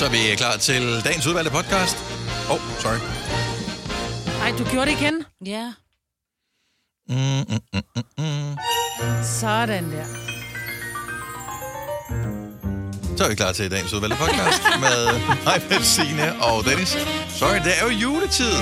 Så er vi klar til dagens udvalgte podcast. Åh, oh, sorry. Ej, du gjorde det igen. Ja. Mm, mm, mm, mm, mm. Sådan der. Så er vi klar til dagens udvalgte podcast med mig, med Signe og Dennis. Sorry, det er jo juletid.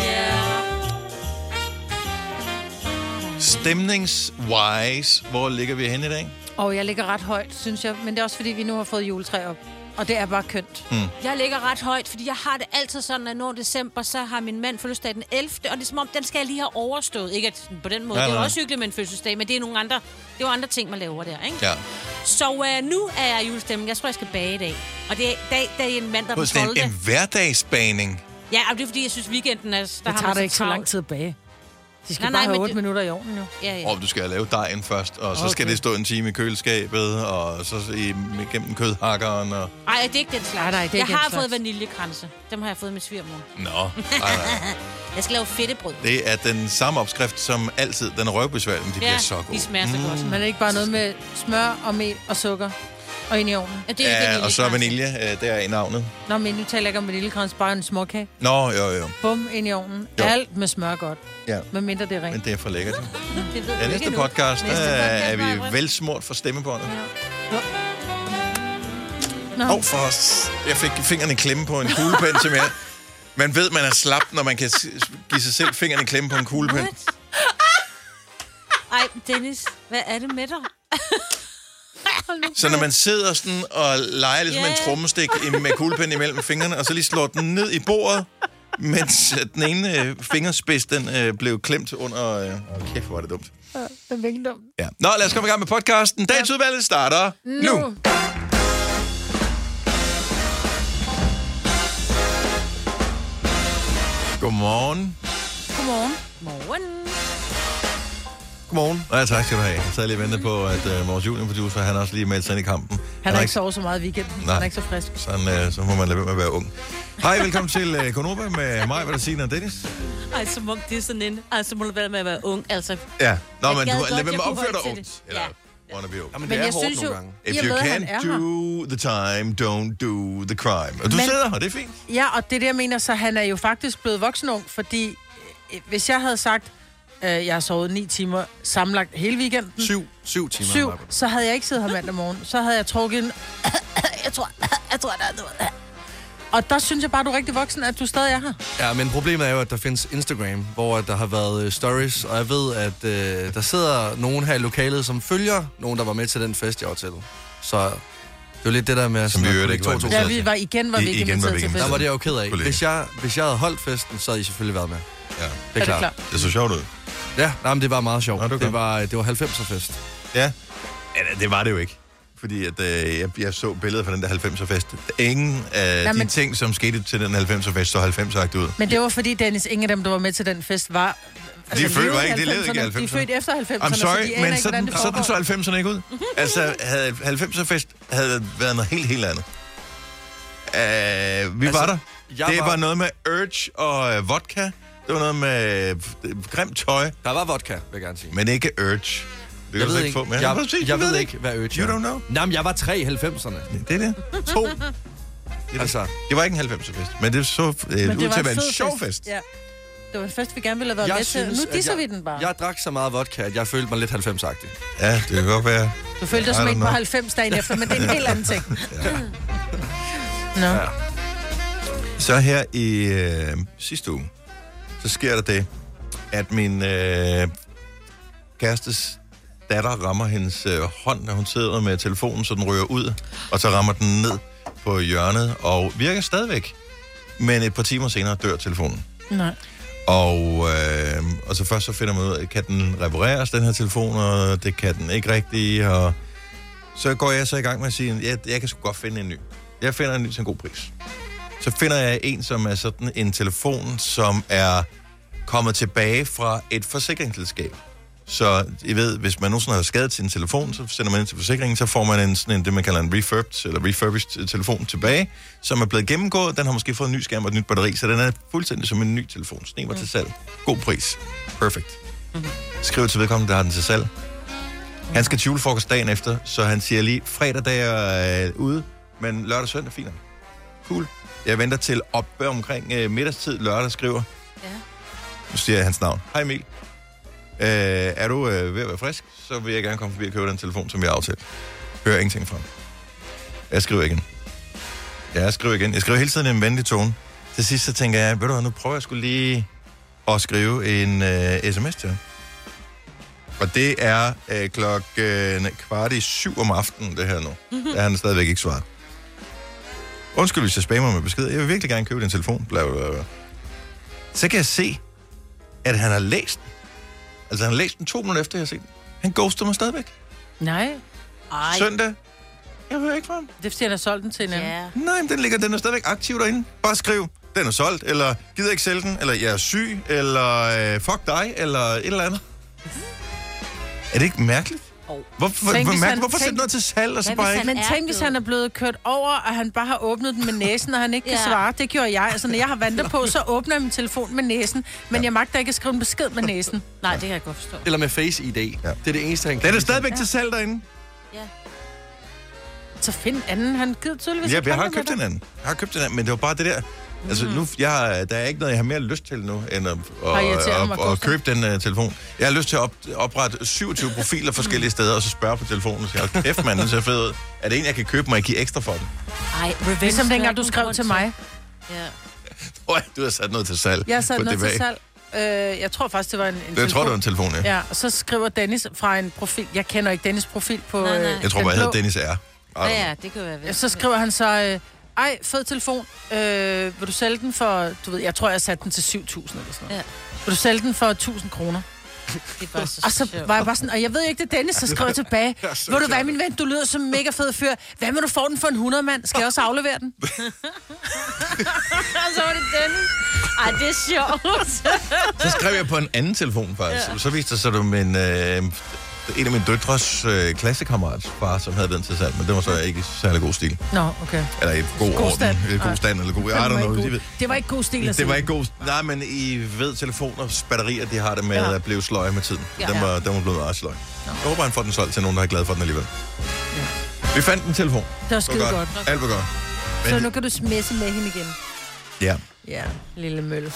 Stemnings-wise, hvor ligger vi hen i dag? Og jeg ligger ret højt, synes jeg. Men det er også, fordi vi nu har fået juletræ op. Og det er bare kønt. Mm. Jeg ligger ret højt, fordi jeg har det altid sådan, at når december, så har min mand fødselsdag den 11. Og det er som om, den skal jeg lige have overstået. Ikke at på den måde, Nej, det er jo nej. også hyggeligt med en fødselsdag, men det er nogle andre, det er andre ting, man laver der, ikke? Ja. Så uh, nu er jeg i julestemning. Jeg tror, jeg skal bage i dag. Og det er dag, dag en mandag den sådan 12. en, en hverdagsbaning. Ja, og det er fordi, jeg synes, weekenden er... Der Det har tager man da ikke så lang tid at bage. De skal Nej, nej, nej, bare have men 8 det- minutter i ovnen jo. Ja, ja. Og du skal lave dejen først, og så okay. skal det stå en time i køleskabet, og så i, gennem kødhakkeren. Og... Ej, det er ikke den slags. Nej, nej, det er jeg har slags. fået vaniljekranse. Dem har jeg fået med svigermor. Nå, nej, nej. Jeg skal lave fedtebrød. Det er den samme opskrift som altid. Den røvbesværlig, men de bliver så de gode. smager så godt. Men er det ikke bare noget med smør og mel og sukker og ind i ovnen? Ja, det er Ja, og så vanilje, øh, der er i navnet. Nå, men nu taler jeg ikke om vaniljekrans, bare en småkage. Nå, jo, jo. Bum, ind i ovnen. Jo. Alt med smør godt. Ja. Med mindre det er Men rent. det er for lækkert. Det ved Ja, næste ikke podcast, Næste der podcast, er vi velsmurt for stemmebåndet. Nå, Åh, oh, for os. Jeg fik fingrene i klemme på en kuglepen, som jeg... Man ved, man er slap, når man kan give sig selv fingrene klemme på en kuglepen. What? Ej, Dennis, hvad er det med dig? Så når man sidder sådan og leger ligesom Ja. en trommestik med kuglepen imellem fingrene, og så lige slår den ned i bordet, mens øh, den ene øh, fingerspids, den øh, blev klemt under... Øh, kæft, hvor var det dumt. det er virkelig dumt. Ja. Nå, lad os komme i gang med podcasten. Dagens udvalg starter nu. nu. Godmorgen. Godmorgen. Morgen. Godmorgen. Ja, tak skal du have. Jeg sad lige og ventede på, at øh, vores juniorproducer, han også lige meldt sig ind i kampen. Han har ikke sovet så meget i weekenden. Nej. Han er ikke så frisk. Sådan, øh, så må man lade være med at være ung. Hej, velkommen til øh, Konoba med mig, hvad der siger, og Dennis. Ej, som om det er sådan en... Ej, så må du være med at være ung. Altså, Ja. Nå, men du lad være med at opføre dig ungt. det. Eller Ja. wanna be ung. Jamen, Men det er jeg hårdt synes nogle jo- gange. If you can't do the time, don't do the crime. Og du Men- sidder her, det er fint. Ja, og det er jeg mener, så han er jo faktisk blevet voksenung, fordi øh, hvis jeg havde sagt, jeg har sovet ni timer sammenlagt hele weekenden, Syv, syv timer. syv, Maja. så havde jeg ikke siddet her mandag morgen. Så havde jeg trukket en... jeg tror, jeg tror, der er noget. Og der synes jeg bare, du er rigtig voksen, at du stadig er her. Ja, men problemet er jo, at der findes Instagram, hvor der har været øh, stories, og jeg ved, at øh, der sidder nogen her i lokalet, som følger nogen, der var med til den fest, jeg var til. Så det er jo lidt det der med... Som vi at øvrigt ikke var to- to- inviteret Ja, vi var igen, var I- vi ikke igen var vi til festen. Der var det jeg jo ked af. Hvis jeg, hvis jeg havde holdt festen, så havde I selvfølgelig været med. Ja. Det er, Er det klart. klart? Det så sjovt ud. Ja, nej, men det var meget sjovt. Nå, det var det, var, det var 90'er fest. Ja. ja, det var det jo ikke. Fordi at, øh, jeg, jeg så billeder fra den der 90'er fest. Ingen af Ja, de men- ting, som skete til den 90'er fest, så 90'er ud. Men det var fordi, Dennis, ingen af dem, der var med til den fest, var... De er født, var ikke? De levede ikke i 90'erne. De er 90'erne. født efter 90'erne, I'm så sorry, de aner men ikke, sådan, det sådan så foregår. 90'erne ikke ud. Altså, havde 90'er fest havde været noget helt, helt andet. Uh, vi Altså, var der. Det var- var noget med urge og øh, vodka. Det var noget med øh, grimt tøj, Der var vodka, vil jeg gerne sige. men ikke urge. Det Jeg ved ikke få med. jeg, jeg du ved ikke, hvad Urge You er. don't know. Nej, men jeg var tre i 90'erne. Det er det. To. Det, Altså, det. var ikke en 90'er fest, men det så øh, Men ud det var til at være en sjov fest. Ja. Det var en fest, vi gerne ville have været jeg med til. synes, Nu at disser jeg, vi den bare. Jeg drak så meget vodka, at jeg følte mig lidt 90-agtig. Ja, det kan godt være. Du følte dig som en på know. 90 dagen efter, men det er en helt anden ting. Nå. Ja. Så her i øh, sidste uge, så sker der det, at min øh, kærestes datter rammer hendes øh, hånd, når hun sidder med telefonen, så den ryger ud, og så rammer den ned på hjørnet, og virker stadigvæk. Men et par timer senere dør telefonen. Nej. Og, øh, og så først så finder man ud af, kan den repareres, den her telefon, og det kan den ikke rigtigt, og så går jeg så i gang med at sige, jeg, jeg kan sgu godt finde en ny. Jeg finder en ny til en god pris. Så finder jeg en, som er sådan en telefon, som er kommet tilbage fra et forsikringsselskab. Så I ved, hvis man nogensinde har skadet sin telefon, så sender man ind til forsikringen, så får man en, sådan en, det man kalder en refurbed, eller refurbished telefon tilbage, som er blevet gennemgået. Den har måske fået en ny skærm og et nyt batteri, så den er fuldstændig som en ny telefon. Så den var til salg. God pris. Perfect. Skriv til vedkommende, der har den til salg. Han skal til julefrokost dagen efter, så han siger lige, fredag der er øh, ude, men lørdag og søndag, fint. nok. Cool. Jeg venter til op omkring øh, middagstid lørdag skriver. Ja. Nu siger jeg hans navn. Hej Emil. Øh, er du øh, ved at være frisk, så vil jeg gerne komme forbi og købe den telefon, som vi har aftalt. Hører ingenting fra ham. Jeg skriver igen. Ja, jeg skriver igen. Jeg skriver hele tiden i en venlig tone. Til sidst så tænker jeg, ved du hvad, nu prøver jeg skulle lige at skrive en øh, sms til ham. Og det er øh, klokken kvart i syv om aftenen, det her nu. Der har han stadigvæk ikke svaret. Undskyld, hvis jeg spammer med besked. Jeg vil virkelig gerne købe din telefon. Bla, bla, bla. Så kan jeg se, at han har læst den. Altså, han har læst den to minutter efter, jeg har set den. Han ghoster mig stadigvæk. Nej, Ej. Søndag. Jeg hører ikke fra ham. det er fordi, han har solgt den til en anden. Ja. Nej, men den, ligger, den er stadigvæk aktiv derinde. Bare skriv, den er solgt, eller gider ikke sælge den, eller jeg er syg, eller øh, fuck dig, eller et eller andet. Er det ikke mærkeligt? Oh. Hvorfor, Tænk, hvor, han- Hvorfor sætte noget til salg, og så bare ikke... han- Men er tænk, hvis han er blevet kørt over, og han bare har åbnet den med næsen, og han ikke kan Ja. svare. Det gjorde jeg. Altså, når jeg har vandet på, så åbner jeg min telefon med næsen. Men jeg magter ikke at skrive en besked med næsen. Nej, det kan jeg godt forstå. Eller med Face ID. Ja. Det er det eneste, han Den er kan. stadigvæk til salg derinde. Ja. Så find en anden. Han gider tydeligvis Ja, jeg har købt en anden. Jeg har købt en anden, men det var bare det der... Altså, Mm. nu, jeg der er ikke noget, jeg har mere lyst til nu, end at, at, mig at, at købe den uh, telefon. Jeg har lyst til at op, oprette 27 profiler forskellige steder, og så spørge på telefonen og sige, "Hold kæft mand, den ser fed ud. Er det en, jeg kan købe, må jeg give ekstra for den? Ej, revenge. Ligesom dengang du skrev til mig. Ja. Du har sat noget til salg. Jeg har sat på noget til salg. Øh, jeg tror faktisk, det var en, en Jeg tror, det var en telefon, ja. Ja, og så skriver Dennis fra en profil. Jeg kender ikke Dennis' profil på... Nej, nej. øh, Jeg tror den bare, jeg hedder Dennis R. Ja, ja, det kan være. Så skriver han så, øh, ej, fed telefon, øh, vil du sælge den for, du ved, jeg tror, jeg satte den til 7.000 eller sådan noget. Ja. Vil du sælge den for 1.000 kroner? Det er bare så, Og så var jeg bare sådan, og jeg ved ikke, det er Dennis, så skrev tilbage. Ved du hvad, min ven, du lyder som en mega fed fyr. Hvad med, du får den for en 100 mand? Skal jeg også aflevere den? Og så var det Dennis. Ej, det er sjovt. Så skrev jeg på en anden telefon, faktisk. Ja. Så viste det sig, at det var min, øh, en af mine døtres øh, klassekammerats far, som havde den til salg, men det var så ikke særlig god stil. Nå, okay. Eller i god, God orden. stand. Øh, God stand, eller god... I Den don't know. god. Det var ikke god stil at Det var ikke god... Nej, men I ved, telefoners batterier, de har det med Ja. at blive sløje med tiden. Ja. Den var, den var blevet meget sløj. Jeg håber, han får den solgt til nogen, der er glad for den alligevel. Vi fandt en telefon. Det var skide var godt. Alt var godt. Så Men- nu kan du smesse med hende igen. Ja. Ja, lille mølle.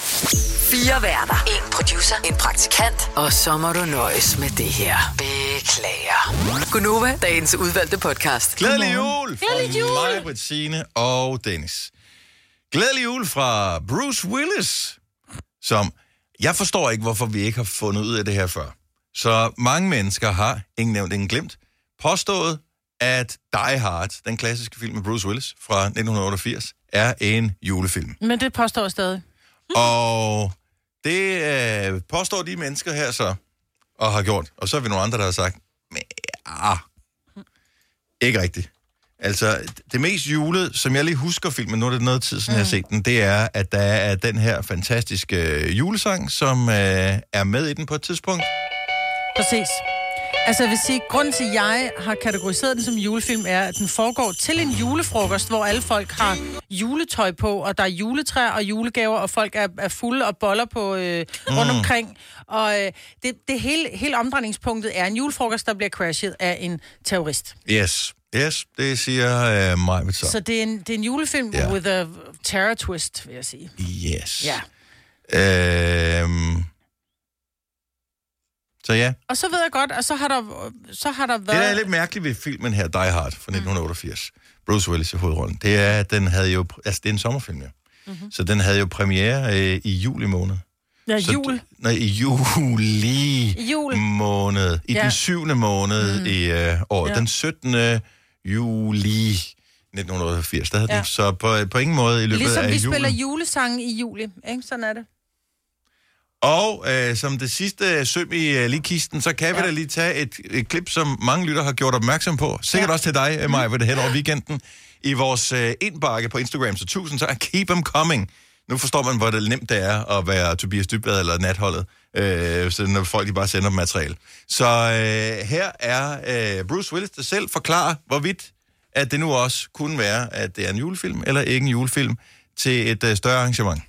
Fire værter. En producer. En praktikant. Og så må du nøjes med det her. Beklager. Gunova, dagens udvalgte podcast. Glædelig jul! Glædelig jul! Fra mig, Bettine og Dennis. Glædelig jul fra Bruce Willis, som... Jeg forstår ikke, hvorfor vi ikke har fundet ud af det her før. Så mange mennesker har, ingen nævnt, ingen glemt, påstået, at Die Hard, den klassiske film med Bruce Willis fra 1988, er en julefilm. Men det påstår jeg stadig. Og det øh, påstår de mennesker her så, og har gjort. Og så er vi nogle andre, der har sagt, "Men, ja, ikke rigtigt. Altså, det mest julede, som jeg lige husker filmen, nu er det noget tid siden, mm. jeg har set den, det er, at der er den her fantastiske øh, julesang, som øh, er med i den på et tidspunkt. Præcis. Altså, jeg vil sige, grunden til, at jeg har kategoriseret den som julefilm, er, at den foregår til en julefrokost, hvor alle folk har juletøj på, og der er juletræer og julegaver, og folk er, er fulde og boller på øh, rundt omkring. Og øh, det, det hele, hele omdrejningspunktet er en julefrokost, der bliver crashet af en terrorist. Yes, yes, det siger øh, mig så. Så det er en, det er en julefilm Ja. with a terror twist, vil jeg sige. Yes. Ja. Øhm, så ja, Og så ved jeg godt, at så har der, så har der Det, der er været... lidt mærkeligt ved filmen her, Die Hard fra 1988, Bruce Willis i hovedrollen, det er, at den havde jo... Altså, det er en sommerfilm, ja. Mm-hmm. Så den havde jo premiere øh, i juli måned. Ja, Så jul. d- Nej, i juli Jul. måned. I Ja. den syvende måned mm. i øh, året. Ja. Den 17. juli 1980. Der havde Ja. den, så på, på ingen måde i løbet Ligesom af vi julen. spiller julesange i juli, ikke? Sådan er det. Og øh, som det sidste søm i øh, lige kisten, så kan vi Ja. da lige tage et, et klip, som mange lytter har gjort opmærksom på. Sikkert ja. også til dig, Maja, ved det hen over weekenden. I vores øh, indbakke på Instagram, så tusind tak. Keep them coming. Nu forstår man, hvor det nemt det er at være Tobias Dybvad eller natholdet, øh, så når folk de bare sender materiale. Så øh, her er øh, Bruce Willis, der selv forklarer, hvorvidt at det nu også kunne være, at det er en julefilm eller ikke en julefilm til et øh, større arrangement.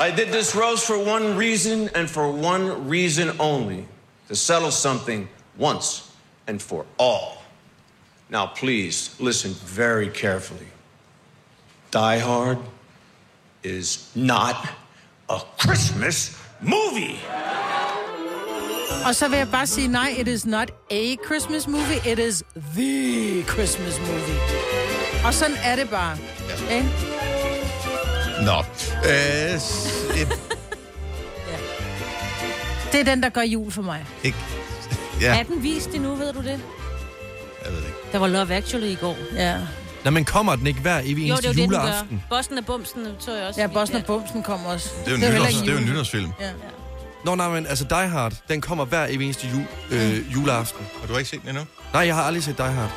I did this roast for one reason and for one reason only to settle something once and for all. Now, please listen very carefully. Die Hard is not a Christmas movie. Og så vil jeg bare sige, nej, it is not a Christmas movie, it is the Christmas movie. Og sådan er det bare. Ja. Ikke? Nå. Øh, s- et, Det er den, der gør jul for mig. ikke, ja, Er den vist endnu, ved du det? jeg ved det ikke. Der var Love Actually i går. Ja, Nå, men kommer den ikke hver evig Jo, det eneste er jo det, den juleaften? gør. Bossen og Bumsen så jeg også. ja Bossen og Bumsen kommer også. Det er jo en, heller nytårs, ikke det er jo en jul. nytårsfilm. Ja. Nå, nej, men altså Die Hard, den kommer hver evig eneste jul, øh, juleaften. Og du har ikke set den endnu? Nej, jeg har aldrig set Die Hard.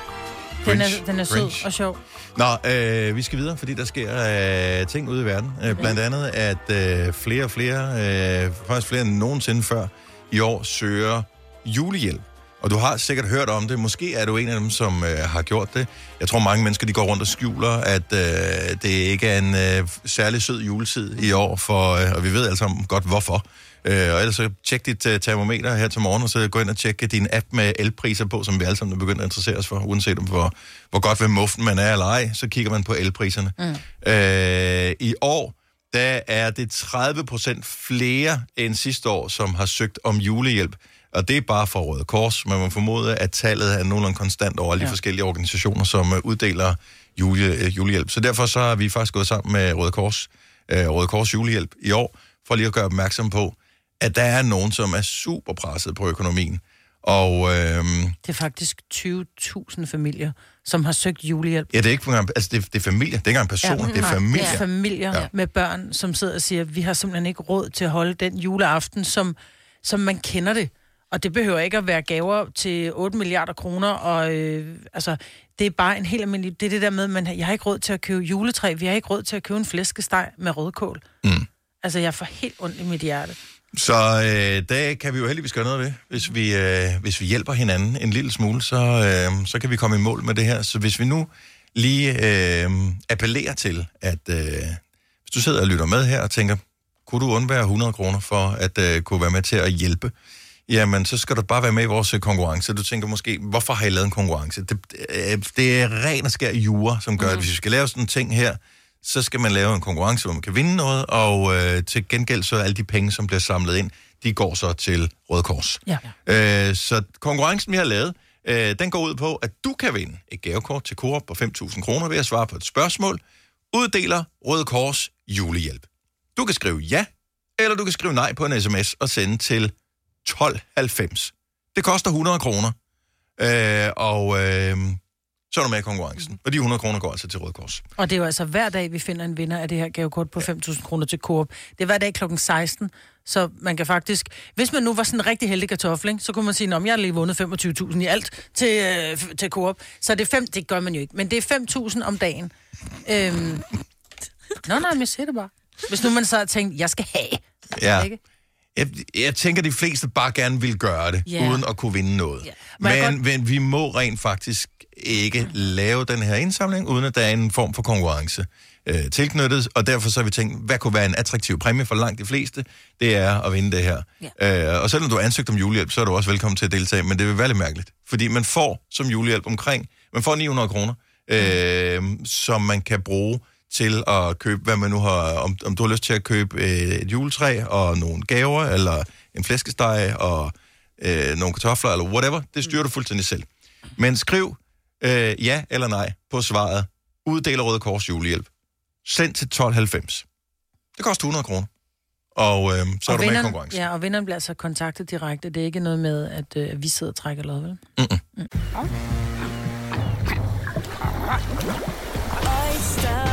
Den er, Grinch. den er sød Grinch. og sjov. Nå, øh, vi skal videre, fordi der sker øh, ting ude i verden. Øh, blandt andet, at øh, flere og flere, øh, faktisk flere end nogensinde før, i år søger julehjælp. Og du har sikkert hørt om det. Måske er du en af dem, som øh, har gjort det. Jeg tror, mange mennesker de går rundt og skjuler, at øh, det ikke er en øh, særlig sød juletid i år, for, øh, og vi ved alle sammen godt, hvorfor. Øh, og ellers så tjek dit uh, termometer her til morgen, og så gå ind og tjekke din app med elpriser på, som vi alle sammen er begyndt at interessere os for, uanset om hvor, hvor godt ved muften man er eller ej, så kigger man på elpriserne. Mm. Øh, I år, der er det 30 procent flere end sidste år, som har søgt om julehjælp. Og det er bare for Røde Kors. Man må formode, at tallet er nogenlunde konstant over alle de Ja. forskellige organisationer, som øh, uddeler jule, øh, julehjælp. Så derfor så har vi faktisk gået sammen med Røde Kors, øh, Røde Kors julehjælp i år, for lige at gøre opmærksom på, at der er nogen, som er super presset på økonomien. Og øh, Det er faktisk 20.000 familier, som har søgt julehjælp. ja, det er ikke engang, altså det, er- det er familie, det er ikke engang personer, ja, det er Nej, familie. Det er familier Ja. med børn, som sidder og siger, vi har simpelthen ikke råd til at holde den juleaften, som, som man kender det. Og det behøver ikke at være gaver til 8 milliarder kroner, og øh, altså, det er bare en helt almindelig... Det er det der med, at jeg har ikke råd til at købe juletræ, vi har ikke råd til at købe en flæskesteg med rødkål. Mm. Altså, jeg får helt ondt i mit hjerte. Så øh, der kan vi jo heldigvis gøre noget ved. Hvis vi, øh, hvis vi hjælper hinanden en lille smule, så, øh, så kan vi komme i mål med det her. Så hvis vi nu lige øh, appellerer til, at øh, hvis du sidder og lytter med her og tænker, kunne du undvære 100 kroner for at øh, kunne være med til at hjælpe, jamen så skal du bare være med i vores øh, konkurrence. Du tænker måske, hvorfor har I lavet en konkurrence? Det, øh, det er ren og skær jura, som gør, mm. at hvis vi skal lave sådan en ting her, så skal man lave en konkurrence, hvor man kan vinde noget, og øh, til gengæld så er alle de penge, som bliver samlet ind, de går så til Røde Kors. Ja. Øh, så konkurrencen, vi har lavet, øh, den går ud på, at du kan vinde et gavekort til Coop på 5.000 kroner ved at svare på et spørgsmål. Uddeler Røde Kors julehjælp. Du kan skrive ja, eller du kan skrive nej på en sms og sende til 1290. Det koster 100 kroner, øh, og øh, så er du med i konkurrencen. Og de 100 kroner går altså til Røde Kors. Og det er jo altså hver dag, vi finder en vinder af det her gavekort på 5.000 kroner til Coop. Det er hver dag klokken 16, så man kan faktisk... Hvis man nu var sådan en rigtig heldig kartoffel, ikke, så kunne man sige, at jeg har lige vundet 25.000 i alt til, øh, til Coop. Så det er fem, det gør man jo ikke, men det er 5.000 om dagen. Øhm... Nå, nej, men jeg siger det bare. Hvis nu man så har tænkt, jeg skal have. Ja. Ikke? Jeg, jeg tænker, de fleste bare gerne vil gøre det, yeah. uden at kunne vinde noget. Yeah. Må Men, men vi må rent faktisk ikke lave den her indsamling, uden at der er en form for konkurrence øh, tilknyttet, og derfor så har vi tænkt, hvad kunne være en attraktiv præmie for langt de fleste, det er at vinde det her. Yeah. Øh, og selvom du har ansøgt om julehjælp, så er du også velkommen til at deltage, men det vil være lidt mærkeligt, fordi man får som julehjælp omkring, man får 900 kroner, øh, som man kan bruge til at købe, hvad man nu har, om, om du har lyst til at købe øh, et juletræ og nogle gaver, eller en flæskesteg og øh, nogle kartofler, eller whatever, det styrer du fuldstændig selv. Men skriv øh, ja eller nej på svaret. Uddeler Røde Kors julehjælp. Send til 1290. Det koster 100 kroner. Og øh, så er og du med i vinderen- konkurrencen. Ja, og vinderen bliver altså kontaktet direkte. Det er ikke noget med, at øh, vi sidder og trækker lod, vel? Oyster er bedst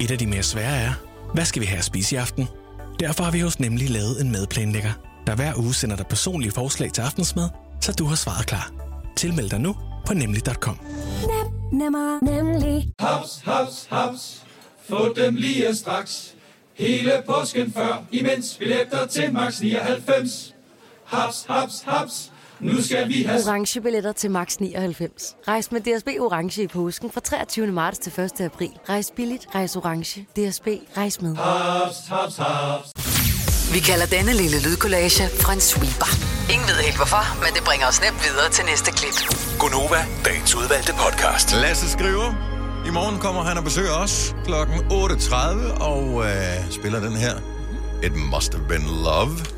Et af de mere svære er, hvad skal vi have at spise i aften? Derfor har vi hos Nemlig lavet en madplanlægger, der hver uge sender dig personlige forslag til aftensmad, så du har svaret klar. Tilmeld dig nu på nemlig.com. Nem, nemmer, nemlig. Haps, haps, haps. Få dem lige straks. Hele påsken før, imens billetter til max 99. Haps, haps, haps. Nu skal vi have... Orange billetter til max 99. Rejs med DSB Orange i påsken fra 23. marts til 1. april. Rejs billigt, rejs orange. DSB, rejs med. Haps, haps, haps. Vi kalder denne lille lydkollage en sweeper. Ingen ved helt hvorfor, men det bringer os nemt videre til næste klip. Gunova, dagens udvalgte podcast. Lasse skriver, i morgen kommer han og besøger os klokken 8.30 og øh, spiller den her. It must have been love.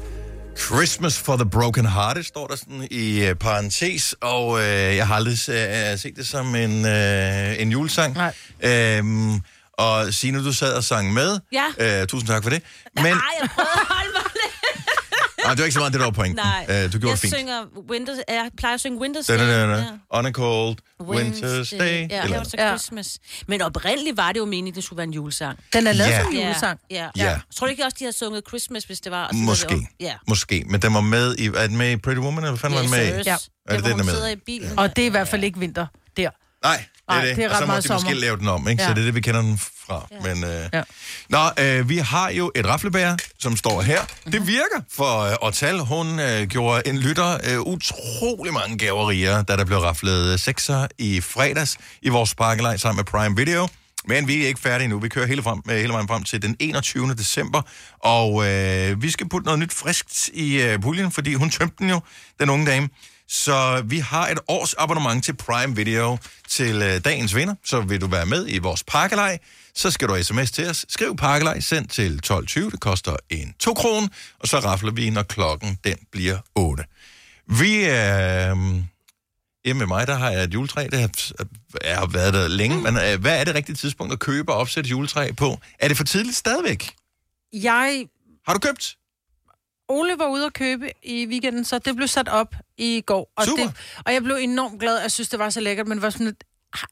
Christmas for the broken hearted, står der sådan i øh, parentes, og øh, jeg har aldrig øh, set det som en, øh, en julesang. Nej. Øhm, og Signe, du sad og sang med. Ja. Øh, tusind tak for det. Men Men... Ej, jeg prøvede at holde mig. Nej, det var ikke så meget det, der var pointen. Nej. Øh, du gjorde jeg fint. Synger Winter, jeg plejer at synge Winter's Da, da, da, da. Ja. On a cold winter's day. Ja, eller det var så. Christmas. Men oprindeligt var det jo meningen, det skulle være en julesang. Den er lavet Ja. som julesang. Ja, ja. Ja. ja. Tror du ikke også, de havde sunget Christmas, hvis det var? og Måske. det? Ja. Måske. Men den var med i, er den med i Pretty Woman, eller hvad fanden var den med i? Yes, Ja. Er det, det den, der er med? sidder i bilen. Og det er i hvert fald ikke vinter der. Nej, det er det. det er og så ret må meget de måske lave den om, ikke? Ja. Så det er det, vi kender den fra. Ja. Men, øh... Ja. Nå, øh, vi har jo et raflebær, som står her. Det virker, for øh, Ortal, hun øh, gjorde en lytter øh, utrolig mange gaverier, da der blev raflet sekser i fredags i vores sparkelej sammen med Prime Video. Men vi er ikke færdige nu. Vi kører hele, frem, øh, hele vejen frem til den 21. december. Og øh, vi skal putte noget nyt friskt i øh, puljen, fordi hun tømte den jo, den unge dame. Så vi har et års abonnement til Prime Video til øh, dagens vinder. Så vil du være med i vores pakkelej, så skal du sms til os. Skriv pakkelej, send til 12.20. Det koster en 2 kroner, og så rafler vi, når klokken den bliver 8. Vi er... Øh, hjemme med mig, der har jeg et juletræ. Det har, jeg har været der længe. Men øh, hvad er det rigtige tidspunkt at købe og opsætte et juletræ på? Er det for tidligt stadigvæk? Jeg Har du købt? Ole var ude at købe i weekenden, så det blev sat op i går. Og, Super. det, og jeg blev enormt glad. Jeg synes, det var så lækkert, men var sådan lidt,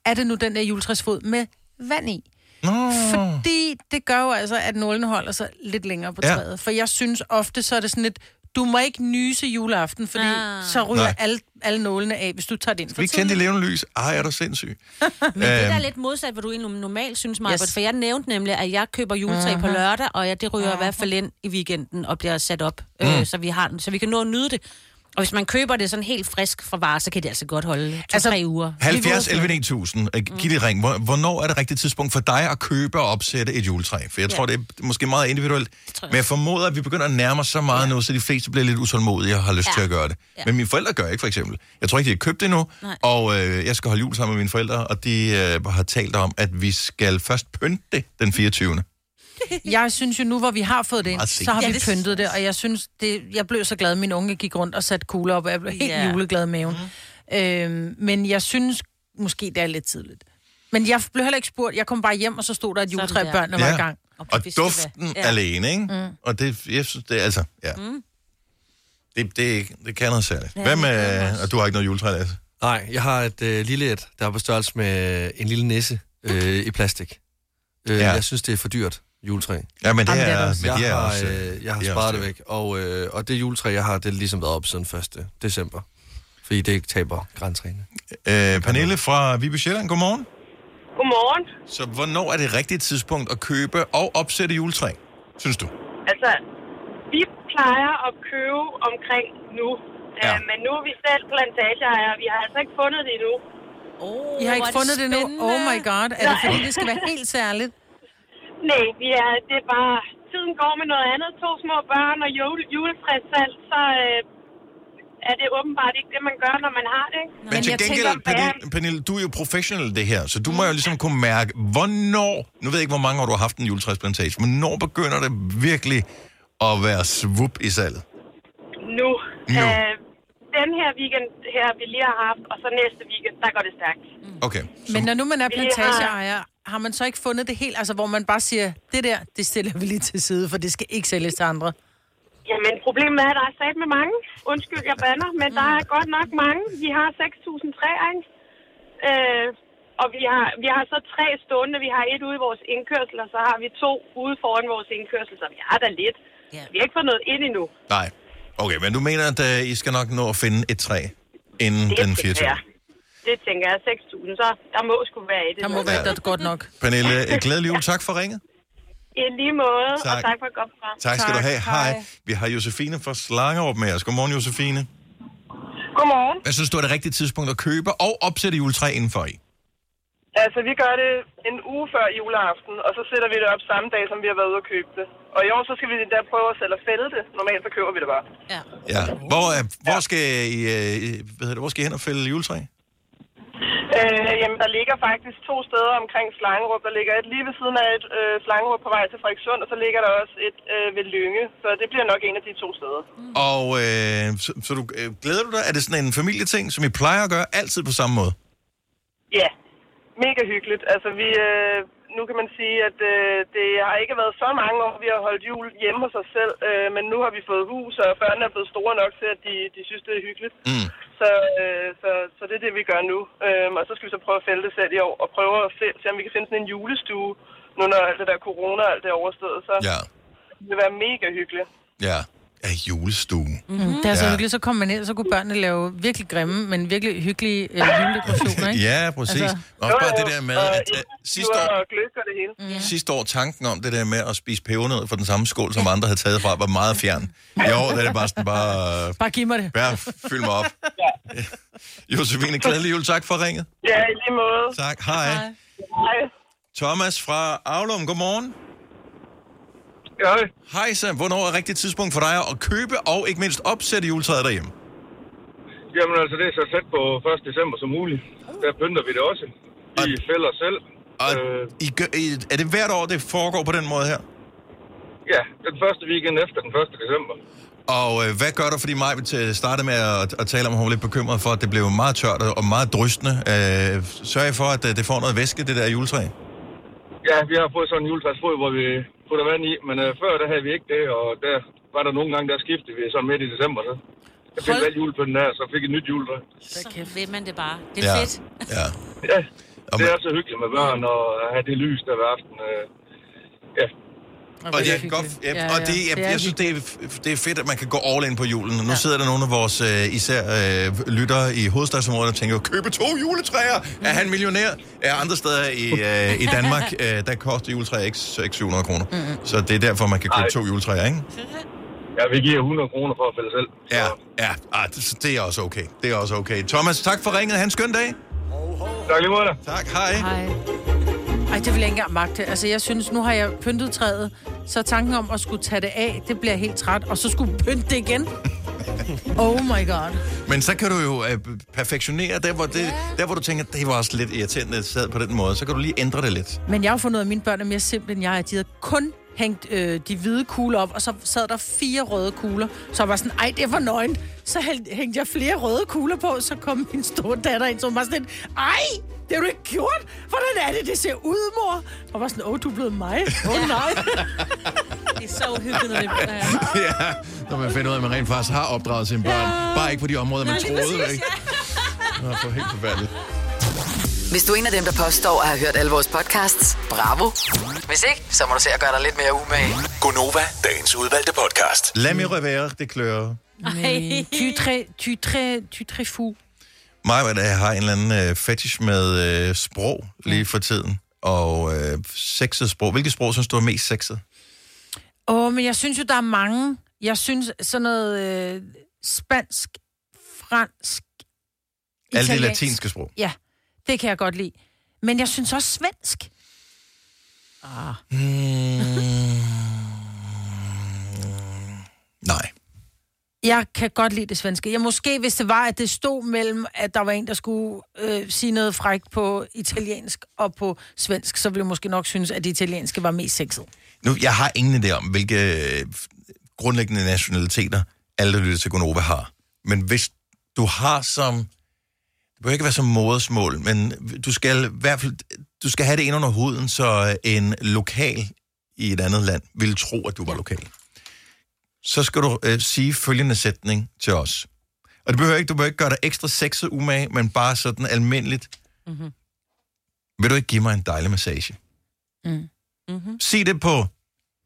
er det nu den der juletræsfod med vand i? Nå. Fordi det gør jo altså, at nålene holder sig lidt længere på Ja. træet. For jeg synes ofte, så er det sådan lidt, du må ikke nyse juleaften, fordi Ah. så ryger Nej. alle, alle nålene af, hvis du tager det ind for Vi det tidligt. levende lys. Ej, er du sindssyg. Men det der er Øhm. lidt modsat, hvad du egentlig normalt synes, Maja. Yes. For jeg nævnte nemlig, at jeg køber juletræ på lørdag, og jeg, det ryger i hvert fald ind i weekenden og bliver sat op, mm. øh, så, vi har, den- så vi kan nå at nyde det. Og hvis man køber det sådan helt frisk fra varer, så kan det altså godt holde to-tre Altså, altså, uger. 70 11 9000. Øh, Giv det ring. Hvor- Hvornår er det rigtige tidspunkt for dig at købe og opsætte et juletræ? For jeg Ja. tror, det er måske meget individuelt. jeg Men jeg formoder, at vi begynder at nærme os så meget nu, så de fleste bliver lidt utålmodige og har lyst Ja. til at gøre det. Ja. Men mine forældre gør ikke, for eksempel. Jeg tror ikke, de har købt det endnu. Nej. Og øh, jeg skal holde jul sammen med mine forældre, og de øh, har talt om, at vi skal først pynte det den 24. Jeg synes jo nu, hvor vi har fået det ind, så har Ja, vi det- pyntet det, og jeg synes, det, jeg blev så glad, at min unge gik rundt og satte kugler op, og jeg blev helt Ja. juleglad i maven. Mm. Øhm, men jeg synes måske, det er lidt tidligt. Men jeg blev heller ikke spurgt. Jeg kom bare hjem, og så stod der et juletræ, der. børnene var i gang. Og det duften ja. ja. alene, ikke? Mm. Og det, jeg synes, det er altså, ja. Mm. Det, det, det kan noget særligt. Ja, Hvad med, og du har ikke noget juletræ, Lasse? Nej, jeg har et øh, lille et, der er på størrelse med en lille nisse øh, i plastik. Øh, Ja. ja. Jeg synes, det er for dyrt, juletræ. Ja, men det, Jamen, det er er, det men jeg er har, også... øh, jeg har de er sparet også det væk, og, øh, og det juletræ, jeg har, det har ligesom været op siden 1. december. Fordi det ikke taber græntræene. Øh, Pernille fra Viby Sjælland, godmorgen. Godmorgen. Så hvornår er det rigtige tidspunkt at købe og opsætte juletræ, synes du? Altså, vi plejer at købe omkring nu. Ja. Ja. men nu er vi selv plantageejere. Vi har altså ikke fundet det endnu. Oh, I har ikke fundet det nu? Oh my god. Er det fordi, det skal være helt særligt? Nej, vi er, det er bare... Tiden går med noget andet. To små børn og jule, juletræssalg, så øh, er det åbenbart ikke det, man gør, når man har det. Ikke? Men, til jeg gengæld, tænker- Pernille, Pernille, du er jo professionel i det her, så du må jo ligesom kunne mærke, hvornår, nu ved jeg ikke, hvor mange år du har haft en juletræsplantage, hvornår begynder det virkelig at være svup i salget? Nu. Nu. Øh, den her weekend her, vi lige har haft, og så næste weekend, der går det stærkt. Okay. Men når nu man er plantageejer, har man så ikke fundet det helt, altså hvor man bare siger, det der, det stiller vi lige til side, for det skal ikke sælges til andre. Jamen, problemet er, at der er sat med mange. Undskyld, jeg bander, men der er godt nok mange. Vi har 6.000 træer, ikke? Øh, og vi har, vi har så tre stående. Vi har et ude i vores indkørsel, og så har vi to ude foran vores indkørsel, så vi har da lidt. Vi har ikke fået noget ind endnu. Nej. Okay, men du mener, at uh, I skal nok nå at finde et træ inden Det den tænker 24. jeg. Det tænker jeg. 6.000, så der må sgu være i det. Der må være det godt nok. Pernille, øh, glædelig jul. Tak for ringet. I lige måde, tak. og Tak. tak for et godt program. Tak skal du have. Hej. Vi har Josefine fra Slangerup med os. Godmorgen, Josefine. Godmorgen. Hvad synes du er det rigtige tidspunkt at købe og opsætte juletræ indenfor i? Altså, vi gør det en uge før juleaften, og så sætter vi det op samme dag, som vi har været ude og købe det. Og i år, så skal vi der prøve at selv at fælde det. Normalt, så køber vi det bare. Ja. Hvor, øh, hvor, skal I, øh, hvad hedder det, hvor skal I hen og fælde juletræ? Øh, jamen, der ligger faktisk to steder omkring Slangerup. Der ligger et lige ved siden af et øh, Slangerup på vej til Frederikssund, og så ligger der også et øh, ved Lynge. Så det bliver nok en af de to steder. Og øh, så, så du, øh, glæder du dig? Er det sådan en familieting, som I plejer at gøre altid på samme måde? Ja, mega hyggeligt. Altså, vi, øh, nu kan man sige, at øh, det har ikke været så mange år, vi har holdt jul hjemme hos os selv, øh, men nu har vi fået hus, og børnene er blevet store nok til, at de, de synes, det er hyggeligt. Mm. Så, øh, så, så det er det, vi gør nu. Øh, og så skal vi så prøve at fælde det selv i år, og prøve at se, se om vi kan finde sådan en julestue, nu når alt det der corona og alt det er overstået. Så ja. det vil være mega hyggeligt. Ja. Ja, julestue. Mm. Det er så Ja. hyggeligt, så kommer man ind, og så kunne børnene lave virkelig grimme, men virkelig hyggelige øh, juledekorationer, ikke? Ja, præcis. Altså, Også bare det der med, at uh, sidste år, det hele. Sidste år tanken om det der med at spise pebernød fra den samme skål, som andre havde taget fra, var meget fjern. I år der er det bare sådan, bare, øh, Bare giv mig det. bare fyld mig op. Josefine, glædelig jul. Tak for ringet. Ja, i lige måde. Tak. Hej. Hej. Thomas fra Aulum, godmorgen. Ja. Hej så. Hvornår er rigtigt tidspunkt for dig at købe og ikke mindst opsætte juletræet derhjemme? Jamen altså, det er så tæt på 1. december som muligt. Der pynter vi det også. Vi fælder selv. Og I gør, er det hvert år, det foregår på den måde her? Ja, den første weekend efter den 1. december. Og øh, hvad gør du, fordi Maj startede med at, at tale om, at hun var lidt bekymret for, at det blev meget tørt og meget drystende. Øh, sørg for, at øh, det får noget væske, det der juletræ. Ja, vi har fået sådan en juletræsfrø, hvor vi putter vand i. Men øh, før, der havde vi ikke det, og der var der nogle gange, der skiftede vi så midt i december. Så. Jeg fik valgt julepynten der, så fik jeg et nyt juletræ. Så vil man det bare. Det er Ja. fedt. Ja. Ja, det er så hyggeligt med børn og at have det lys der ved aften. Øh, ja. Og, det er godt, ja, og det, jeg, jeg synes, det er, det er fedt, at man kan gå all in på julen. Og nu sidder der nogle af vores øh, især øh, lyttere i hovedstadsområdet og tænker, købe to juletræer! Er han millionær? Er andre steder i, øh, i Danmark, øh, der koster juletræer ikke 600-700 kroner. Så det er derfor, man kan købe to juletræer, ikke? Ja, vi giver 100 kroner for at fælde selv. Ja, ja ah, det, det er også okay. Det er også okay. Thomas, tak for ringet. Han skøn dag. Tak lige måde. Tak, hej. Hej. Ej, det vil jeg ikke engang magte. Altså, jeg synes, nu har jeg pyntet træet, så tanken om at skulle tage det af, det bliver helt træt. Og så skulle pynte det igen. Oh my god. Men så kan du jo øh, perfektionere der hvor, det, der, hvor du tænker, det var også lidt irriterende, at sad på den måde. Så kan du lige ændre det lidt. Men jeg har fundet ud af, at mine børn er mere simple end jeg er. De havde kun hængt øh, de hvide kugler op, og så sad der fire røde kugler. Så jeg var sådan, ej, det er for nøgent. Så hæng- hængte jeg flere røde kugler på, så kom min store datter ind, så hun var sådan, lidt, ej, det har du ikke gjort. Hvordan er det, det ser ud, mor? Og var sådan, åh, du er blevet mig. Åh, oh, nej. Det er så uhyggeligt, når det ja, når man finder ud af, at man rent faktisk har opdraget sine børn. Bare ikke på de områder, man Nej, troede. præcis, ikke? Det var for helt forfærdeligt. Hvis du er en af dem, der påstår at have hørt alle vores podcasts, bravo. Hvis ikke, så må du se at gøre dig lidt mere umage. Gonova, dagens udvalgte podcast. Lad mig revere, det klør. Nej, tu er très, tu er très, tu er très fou. Mig der har en eller anden øh, fetish med øh, sprog lige for tiden. Og øh, sexet sprog. Hvilket sprog synes du er mest sexet? Åh, oh, men jeg synes jo, der er mange. Jeg synes sådan noget øh, spansk, fransk, Alle de latinske sprog. Ja, det kan jeg godt lide. Men jeg synes også svensk. Ah. Nej. Jeg kan godt lide det svenske. Jeg måske, hvis det var, at det stod mellem, at der var en, der skulle øh, sige noget frækt på italiensk og på svensk, så ville jeg måske nok synes, at det italienske var mest sexet. Nu, jeg har ingen idé om, hvilke øh, grundlæggende nationaliteter alle, der lytter til Gonova har. Men hvis du har som... Det behøver ikke være som modersmål, men du skal i hvert fald du skal have det ind under huden, så en lokal i et andet land vil tro, at du var lokal. Så skal du øh, sige følgende sætning til os. Og det behøver ikke, du behøver ikke gøre dig ekstra sexet umage, men bare sådan almindeligt.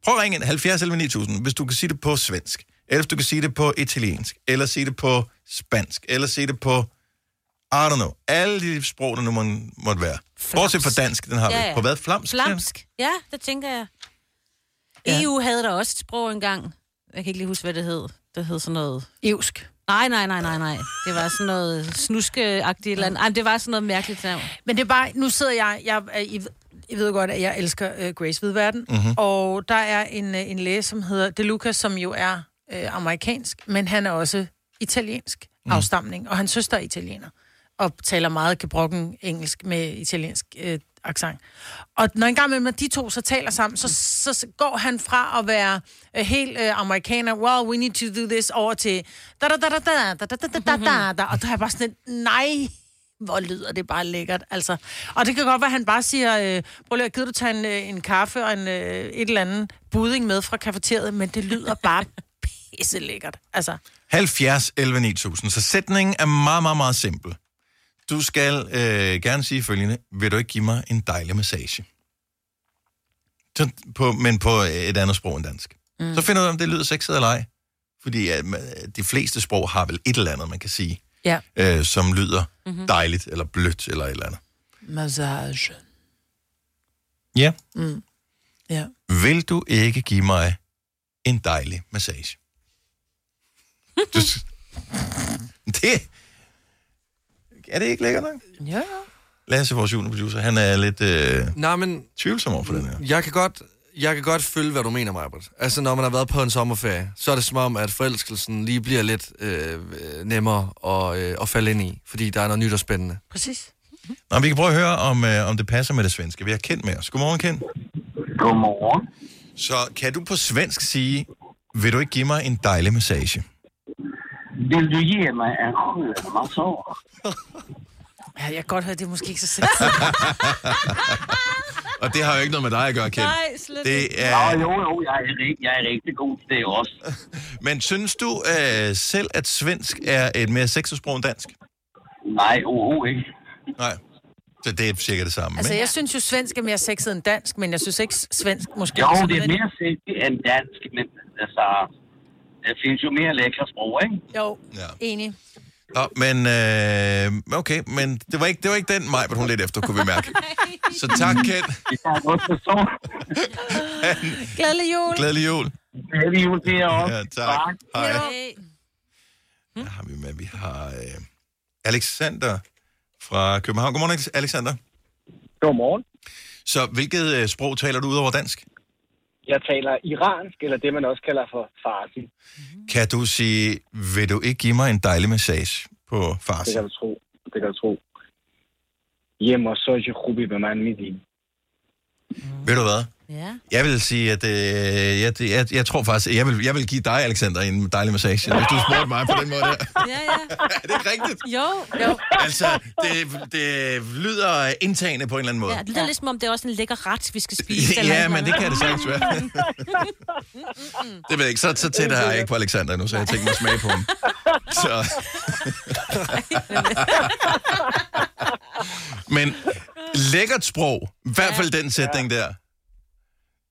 Prøv at ringe ind, 70 11 9000, hvis du kan sige det på svensk, eller hvis du kan sige det på italiensk, eller sige det på spansk, eller sige det på, I don't know, alle de sprog, der nu må, måtte være. Bortset fra dansk, den har Ja, vi. ja. På hvad? Flamsk? Flamsk. Ja, det tænker jeg. Ja. EU havde der også et sprog engang. Jeg kan ikke lige huske, hvad det hed. Det hed sådan noget... Evsk. Nej, nej, nej, nej, nej. Det var sådan noget snuskeagtigt eller andet. Ej, det var sådan noget mærkeligt navn. Men det er bare, nu sidder jeg, jeg, jeg, I, I ved godt, at jeg elsker uh, Grace Hvidverden, Mhm. og der er en, uh, en læge, som hedder De Luca, som jo er uh, amerikansk, men han er også italiensk Mm. afstamning, og hans søster er italiener, og taler meget gebrokken engelsk med italiensk uh, accent. Og når en gang imellem, de to så taler sammen, så, så, går han fra at være uh, helt uh, amerikaner, well, we need to do this, over til da da da da da da da da da da da og der er bare sådan lidt, nej, hvor lyder det bare lækkert, altså. Og det kan godt være, at han bare siger, øh, prøv lige at gider du tage en, øh, en kaffe og en, øh, et eller andet budding med fra kafeteriet, men det lyder bare pisse lækkert, altså. 70 11 9000. Så sætningen er meget, meget, meget simpel. Du skal øh, gerne sige følgende. Vil du ikke give mig en dejlig massage? Så på, men på et andet sprog end dansk. Mm. Så finder du ud af, om det lyder sexet eller ej. Fordi øh, de fleste sprog har vel et eller andet, man kan sige, Ja. øh, som lyder Mhm. mm-hmm. dejligt eller blødt eller et eller andet. Massage. Ja. Mm. Ja. Vil du ikke give mig en dejlig massage? Du, det... Er det ikke lækkert nok? Ja, ja. Lasse, vores juniorproducer, han er lidt øh, Nej, men... tvivlsom over for den her. Jeg kan godt, jeg kan godt følge, hvad du mener, Marbert. Altså, når man har været på en sommerferie, så er det som om, at forelskelsen lige bliver lidt øh, nemmere at, øh, at falde ind i, fordi der er noget nyt og spændende. Præcis. Nå, vi kan prøve at høre, om, øh, om det passer med det svenske. Vi har Kent med os. Godmorgen, Kent. Godmorgen. Så kan du på svensk sige, vil du ikke give mig en dejlig massage? Vill du ge mig en skön massage? Ja, jeg kan godt høre, det er måske ikke så sexet. Og det har jo ikke noget med dig at gøre, Kent. Nej, slet det er... Ja, jo, jo, jeg er, jeg er rigtig god til det også. Men synes du øh, selv, at svensk er et mere sexet sprog end dansk? Nej, overhovedet ikke. Nej. Så det er cirka det samme, altså, ikke? jeg synes jo, svensk er mere sexet end dansk, men jeg synes ikke, svensk måske... Jo, det er mere sexigt end dansk, men altså, der findes jo mere lækre sprog, ikke? Jo, ja. enig. Nå, men øh, okay, men det var ikke, det var ikke den maj, hun lidt efter, kunne vi mærke. Så tak, Kent. Det godt. Glædelig jul. Glædelig jul. Glædelig jul til jer også. Ja, tak. Hej. Hvad har vi med? Vi har øh, Alexander fra København. Godmorgen, Alexander. Godmorgen. Så hvilket øh, sprog taler du ud over dansk? Jeg taler iransk, eller det man også kalder for farsi. Kan du sige, vil du ikke give mig en dejlig massage på Det farsi? kan du tro. Det kan du tro. Hjem og så er Rubi med mig. Ved du hvad? Ja. Jeg vil sige, at øh, jeg, jeg, jeg tror faktisk, at jeg vil, jeg vil give dig, Alexander, en dejlig massage, hvis du spurgte mig på den måde der. Ja, ja. Er det ikke rigtigt? Jo, jo. Altså, det, det lyder indtagende på en eller anden måde. Ja, det lyder lidt som om, det er også en lækker ret, vi skal spise. eller Ja, et men eller det kan det sagtens være. Det ved jeg ikke. Så, så tæt er jeg ikke på Alexander nu, så jeg tænker mig at smage på ham. Så. Men lækkert sprog. I hvert fald den sætning der.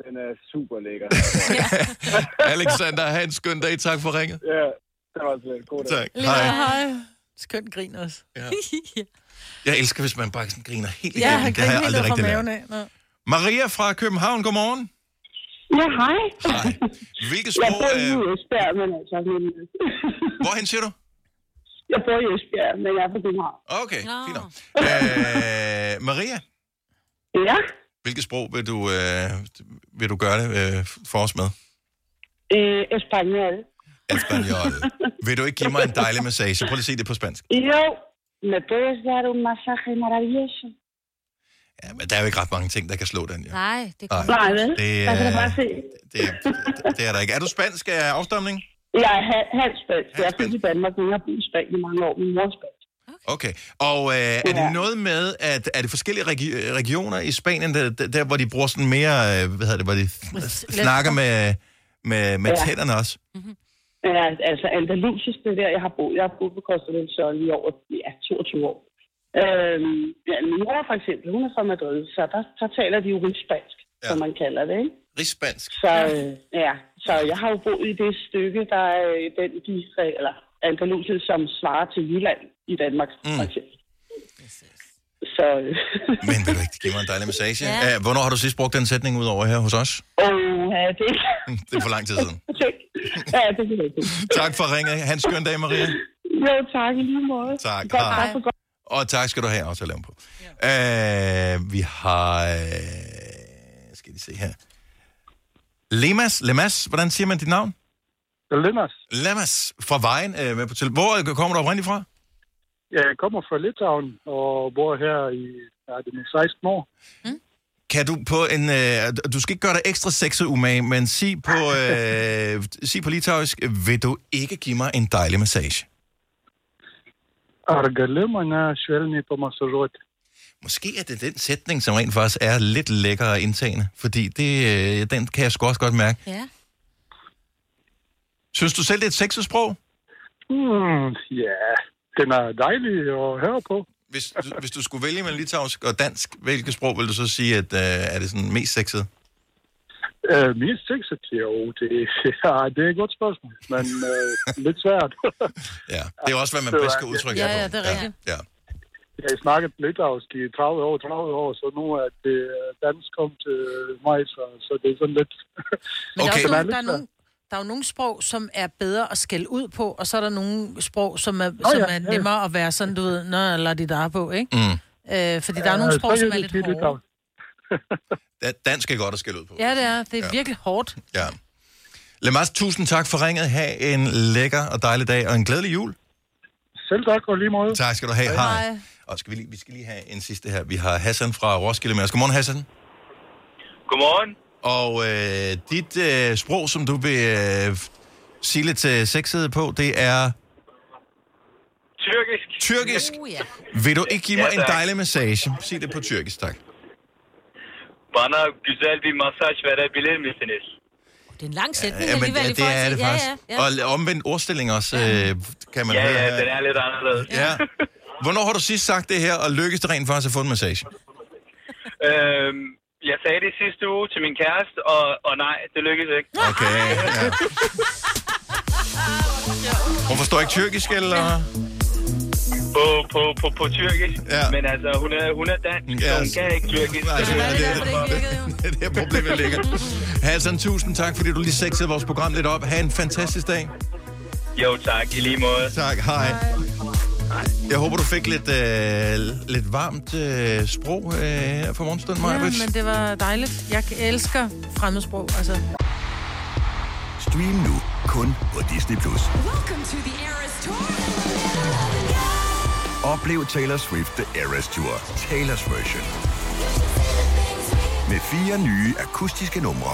Den er super lækker. Alexander, have en skøn dag. Tak for ringet. ja, det var slet. God dag. Tak. Lige Hej. hej. Skønt grin også. Ja. Jeg elsker, hvis man bare sådan griner helt Ja, igennem. han det har jeg griner aldrig helt fra rigtig maven lært. af. Nå. Maria fra København, godmorgen. Ja, hej. Hej. Hvilket Jeg sprog... bor i Esbjerg, men altså... Men... hvorhen siger du? Jeg bor i Esbjerg, men jeg er fra København. Okay, fint nok. Øh, Maria, Ja, hvilket sprog vil du, øh, vil du gøre det øh, for os med? øh, Espanol. Espanol. vil du ikke give mig en dejlig massage? Prøv lige at se det på spansk. Jo, me puedes dar un masaje maravilloso. Ja, men der er jo ikke ret mange ting, der kan slå den, ja. Nej, det Nej, Nej, vel? det, Der kan er- bare se. det, det, det er der ikke. Er du spansk af afstamning? Jeg er ha- halv spansk. Jeg er født i Danmark, men jeg har boet i Spanien i mange år. Min mor er spansk. Okay. Og øh, er det noget med, at er det forskellige regi- regioner i Spanien, der, der, der hvor de bruger sådan mere, øh, hvad hedder det, hvor de snakker med, med, med Ja. tænderne også? Ja, altså andalusisk, det er der, jeg har boet. Jeg har boet på Costa del Sol i over ja, 22 år. Øhm, ja, min mor for eksempel, hun er fra Madrid, så der, der taler de jo rigspansk, ja. som man kalder det, ikke? Rigspansk. Så, øh, ja, så jeg har jo boet i det stykke, der er øh, den de, eller Andalusien, som svarer til Jylland i Danmark. Mm. Så, Men vil du ikke give mig en dejlig massage? Ja. Ja. Hvornår har du sidst brugt den sætning ud over her hos os? åh, ja, det, Det er for lang tid siden. ja, det jeg ikke. Tak for ringe. Ha' en skøn dag, Maria. Jo, tak i lige måde. Tak. Godt, Hej. tak for godt. Og tak skal du have også at lave på. Ja. Øh, vi har... Øh, skal de se her. Lemas, Lemas, hvordan siger man dit navn? Lemas. Lemas fra Vejen øh, med på til. Hvor kommer du oprindeligt fra? Jeg kommer fra Litauen og bor her i ja, det er 16 år. Kan du på en... Øh, du skal ikke gøre dig ekstra sexet umage, men sig på, øh, sig på litauisk, vil du ikke give mig en dejlig massage? Ar gali mane švelniai pamasažuoti? Måske er det den sætning, som rent faktisk er lidt lækker og indtagende, fordi det, øh, den kan jeg sgu også godt mærke. Ja. Synes du selv, det er et sexet sprog? Mm, ja, den er dejlig at høre på. Hvis, du, hvis du skulle vælge mellem litauisk og dansk, hvilket sprog vil du så sige, at øh, er det sådan mest sexet? Uh, mest sexet, jo, det, ja, det er et godt spørgsmål, men uh, lidt svært. ja, det er også, hvad man bedst kan udtrykke Ja, det på. ja, det er rigtigt. Ja. Jeg har snakket litauisk i 30 år, 30 år, så nu er det øh, dansk kom til mig, så, så det er sådan lidt... Men okay. der, er også der, er nogle, der er jo nogle sprog, som er bedre at skælde ud på, og så er der nogle sprog, som er, som ja, er ja, ja. nemmere at være sådan, du ved, nå, eller de der er på, ikke? Mm. Øh, fordi der er Ja, nogle sprog, som er lidt hårde. Da- Dansk er godt at skælde ud på. Ja, det er. Det er Ja. ja. virkelig hårdt. Ja. Lemas, tusind tak for ringet. Ha' en lækker og dejlig dag, og en glædelig jul. Selv tak, og lige måde. Tak skal du have. Hej. Og skal vi, lige, vi skal lige have en sidste her. Vi har Hassan fra Roskilde med os. Godmorgen, Hassan. Godmorgen. Og øh, dit øh, sprog, som du vil øh, sige lidt øh, sexet på, det er Tyrkisk. tyrkisk. Uh, ja. Vil du ikke give mig Ja, en dejlig massage? Sig det på tyrkisk, tak. Bana güzel bir masaj verebilir misiniz? Det er en lang sætning Ja, men alligevel i det forhold er det til... faktisk. Ja, ja, ja. Og omvendt ordstilling også, øh, kan man Ja, høre ja, den er lidt anderledes. Ja. Hvornår har du sidst sagt det her, og lykkes det rent faktisk at få en massage? Øhm, jeg sagde det sidste uge til min kæreste, og, og nej, det lykkedes ikke. Okay, ja. Hun forstår ikke tyrkisk, eller? På, på, på, på tyrkisk. Ja. Men altså, hun er, hun er dansk, Ja, så hun kan ikke tyrkisk. Nej, det er det, det, det er problemet ligger. Hassan, tusind tak, fordi du lige sexede vores program lidt op. Ha' en fantastisk dag. Jo, tak. I lige måde. Tak, hej. Jeg håber, du fik lidt, øh, lidt varmt øh, sprog øh, her for morgenstunden, Ja, Maja. men det var dejligt. Jeg elsker fremmedsprog, altså. Stream nu kun på Disney+. Plus. Oplev Taylor Swift The Eras Tour, Taylor's version. Med fire nye akustiske numre.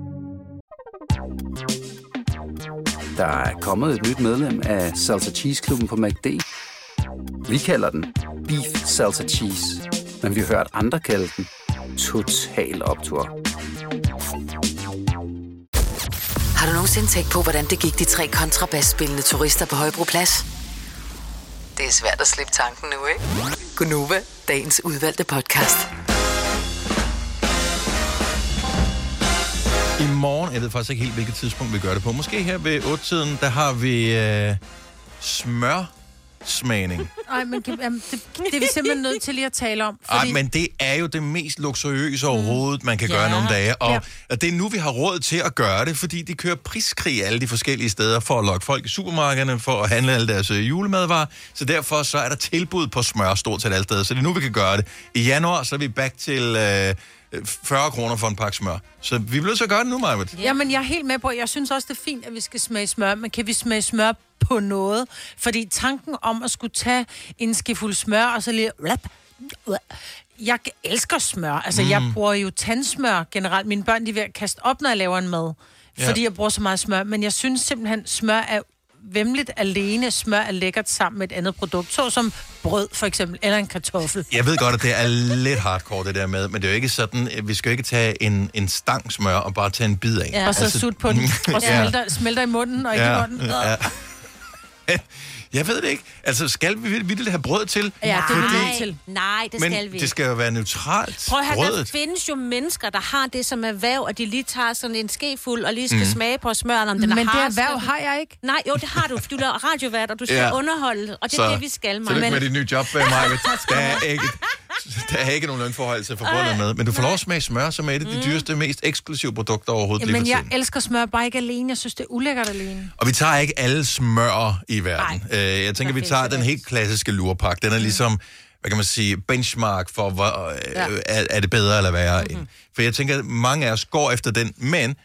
Der er kommet et nyt medlem af Salsa Cheese Klubben på MACD. Vi kalder den Beef Salsa Cheese, men vi har hørt andre kalde den Total Optor. Har du nogensinde tænkt på, hvordan det gik de tre kontrabasspillende turister på Højbroplads? Det er svært at slippe tanken nu, ikke? Gunova, dagens udvalgte podcast. I morgen, jeg ved faktisk ikke helt, hvilket tidspunkt vi gør det på. Måske her ved 8-tiden, der har vi øh, smør smørsmagning. Nej, men kan- jamen, det, det er vi simpelthen nødt til lige at tale om. Ej, men det er jo det mest luksuriøse overhovedet, man kan Ja. gøre nogle dage. Og, Ja. og det er nu, vi har råd til at gøre det, fordi de kører priskrig alle de forskellige steder for at lokke folk i supermarkederne, for at handle alle deres øh, julemadvarer. Så derfor så er der tilbud på smør stort set alle steder. Så det er nu, vi kan gøre det. I januar, så er vi back til øh, 40 kroner for en pakke smør. Så vi bliver gøre det nu, Majbert. Jamen, jeg er helt med på, jeg synes også, det er fint, at vi skal smage smør, men kan vi smage smør på noget? Fordi tanken om at skulle tage en skefuld smør, og så lige... Jeg elsker smør. Altså, mm. jeg bruger jo tandsmør generelt. Mine børn, de er ved at kaste op, når jeg laver en mad. Ja. Fordi jeg bruger så meget smør. Men jeg synes simpelthen, smør er vemmeligt alene. Smør er lækkert sammen med et andet produkt, såsom brød for eksempel, eller en kartoffel. Jeg ved godt, at det er lidt hardcore, det der med, men det er jo ikke sådan, at vi skal jo ikke tage en, en stang smør og bare tage en bid af. Ja. Og så sut på den, og smelter, smelter i munden og ikke i munden. Ja. Jeg ved det ikke. Altså, skal vi vildt have brød til? Ja, det er vi Fordi- nødt til. Nej, det Men skal vi det skal jo være neutralt, Prøv at høre, der brødet. findes jo mennesker, der har det som erhverv, at de lige tager sådan en skefuld og lige skal mm. smage på smøren, om den Men er det harsk erhverv har jeg ikke. Nej, jo, det har du, for du laver radiovært, og du skal Ja. underholde, og det er Så, det, vi skal, Maja. med dit nye job, Maja. Der er ikke, der er ikke nogen lønforhold til forbundet med. Men du får lov at smage smør, som er et af de dyreste, mest eksklusive produkter overhovedet Jamen, jeg elsker smør, bare ikke alene. Jeg synes, det er ulækkert alene. Og vi tager ikke alle smør i verden. Øh, jeg tænker, vi tager den helt klassiske lurpak. Den er ligesom, hvad kan man sige, benchmark for, hvor, øh, Ja. er, er det bedre eller værre mm-hmm. end. For jeg tænker, at mange af os går efter den, men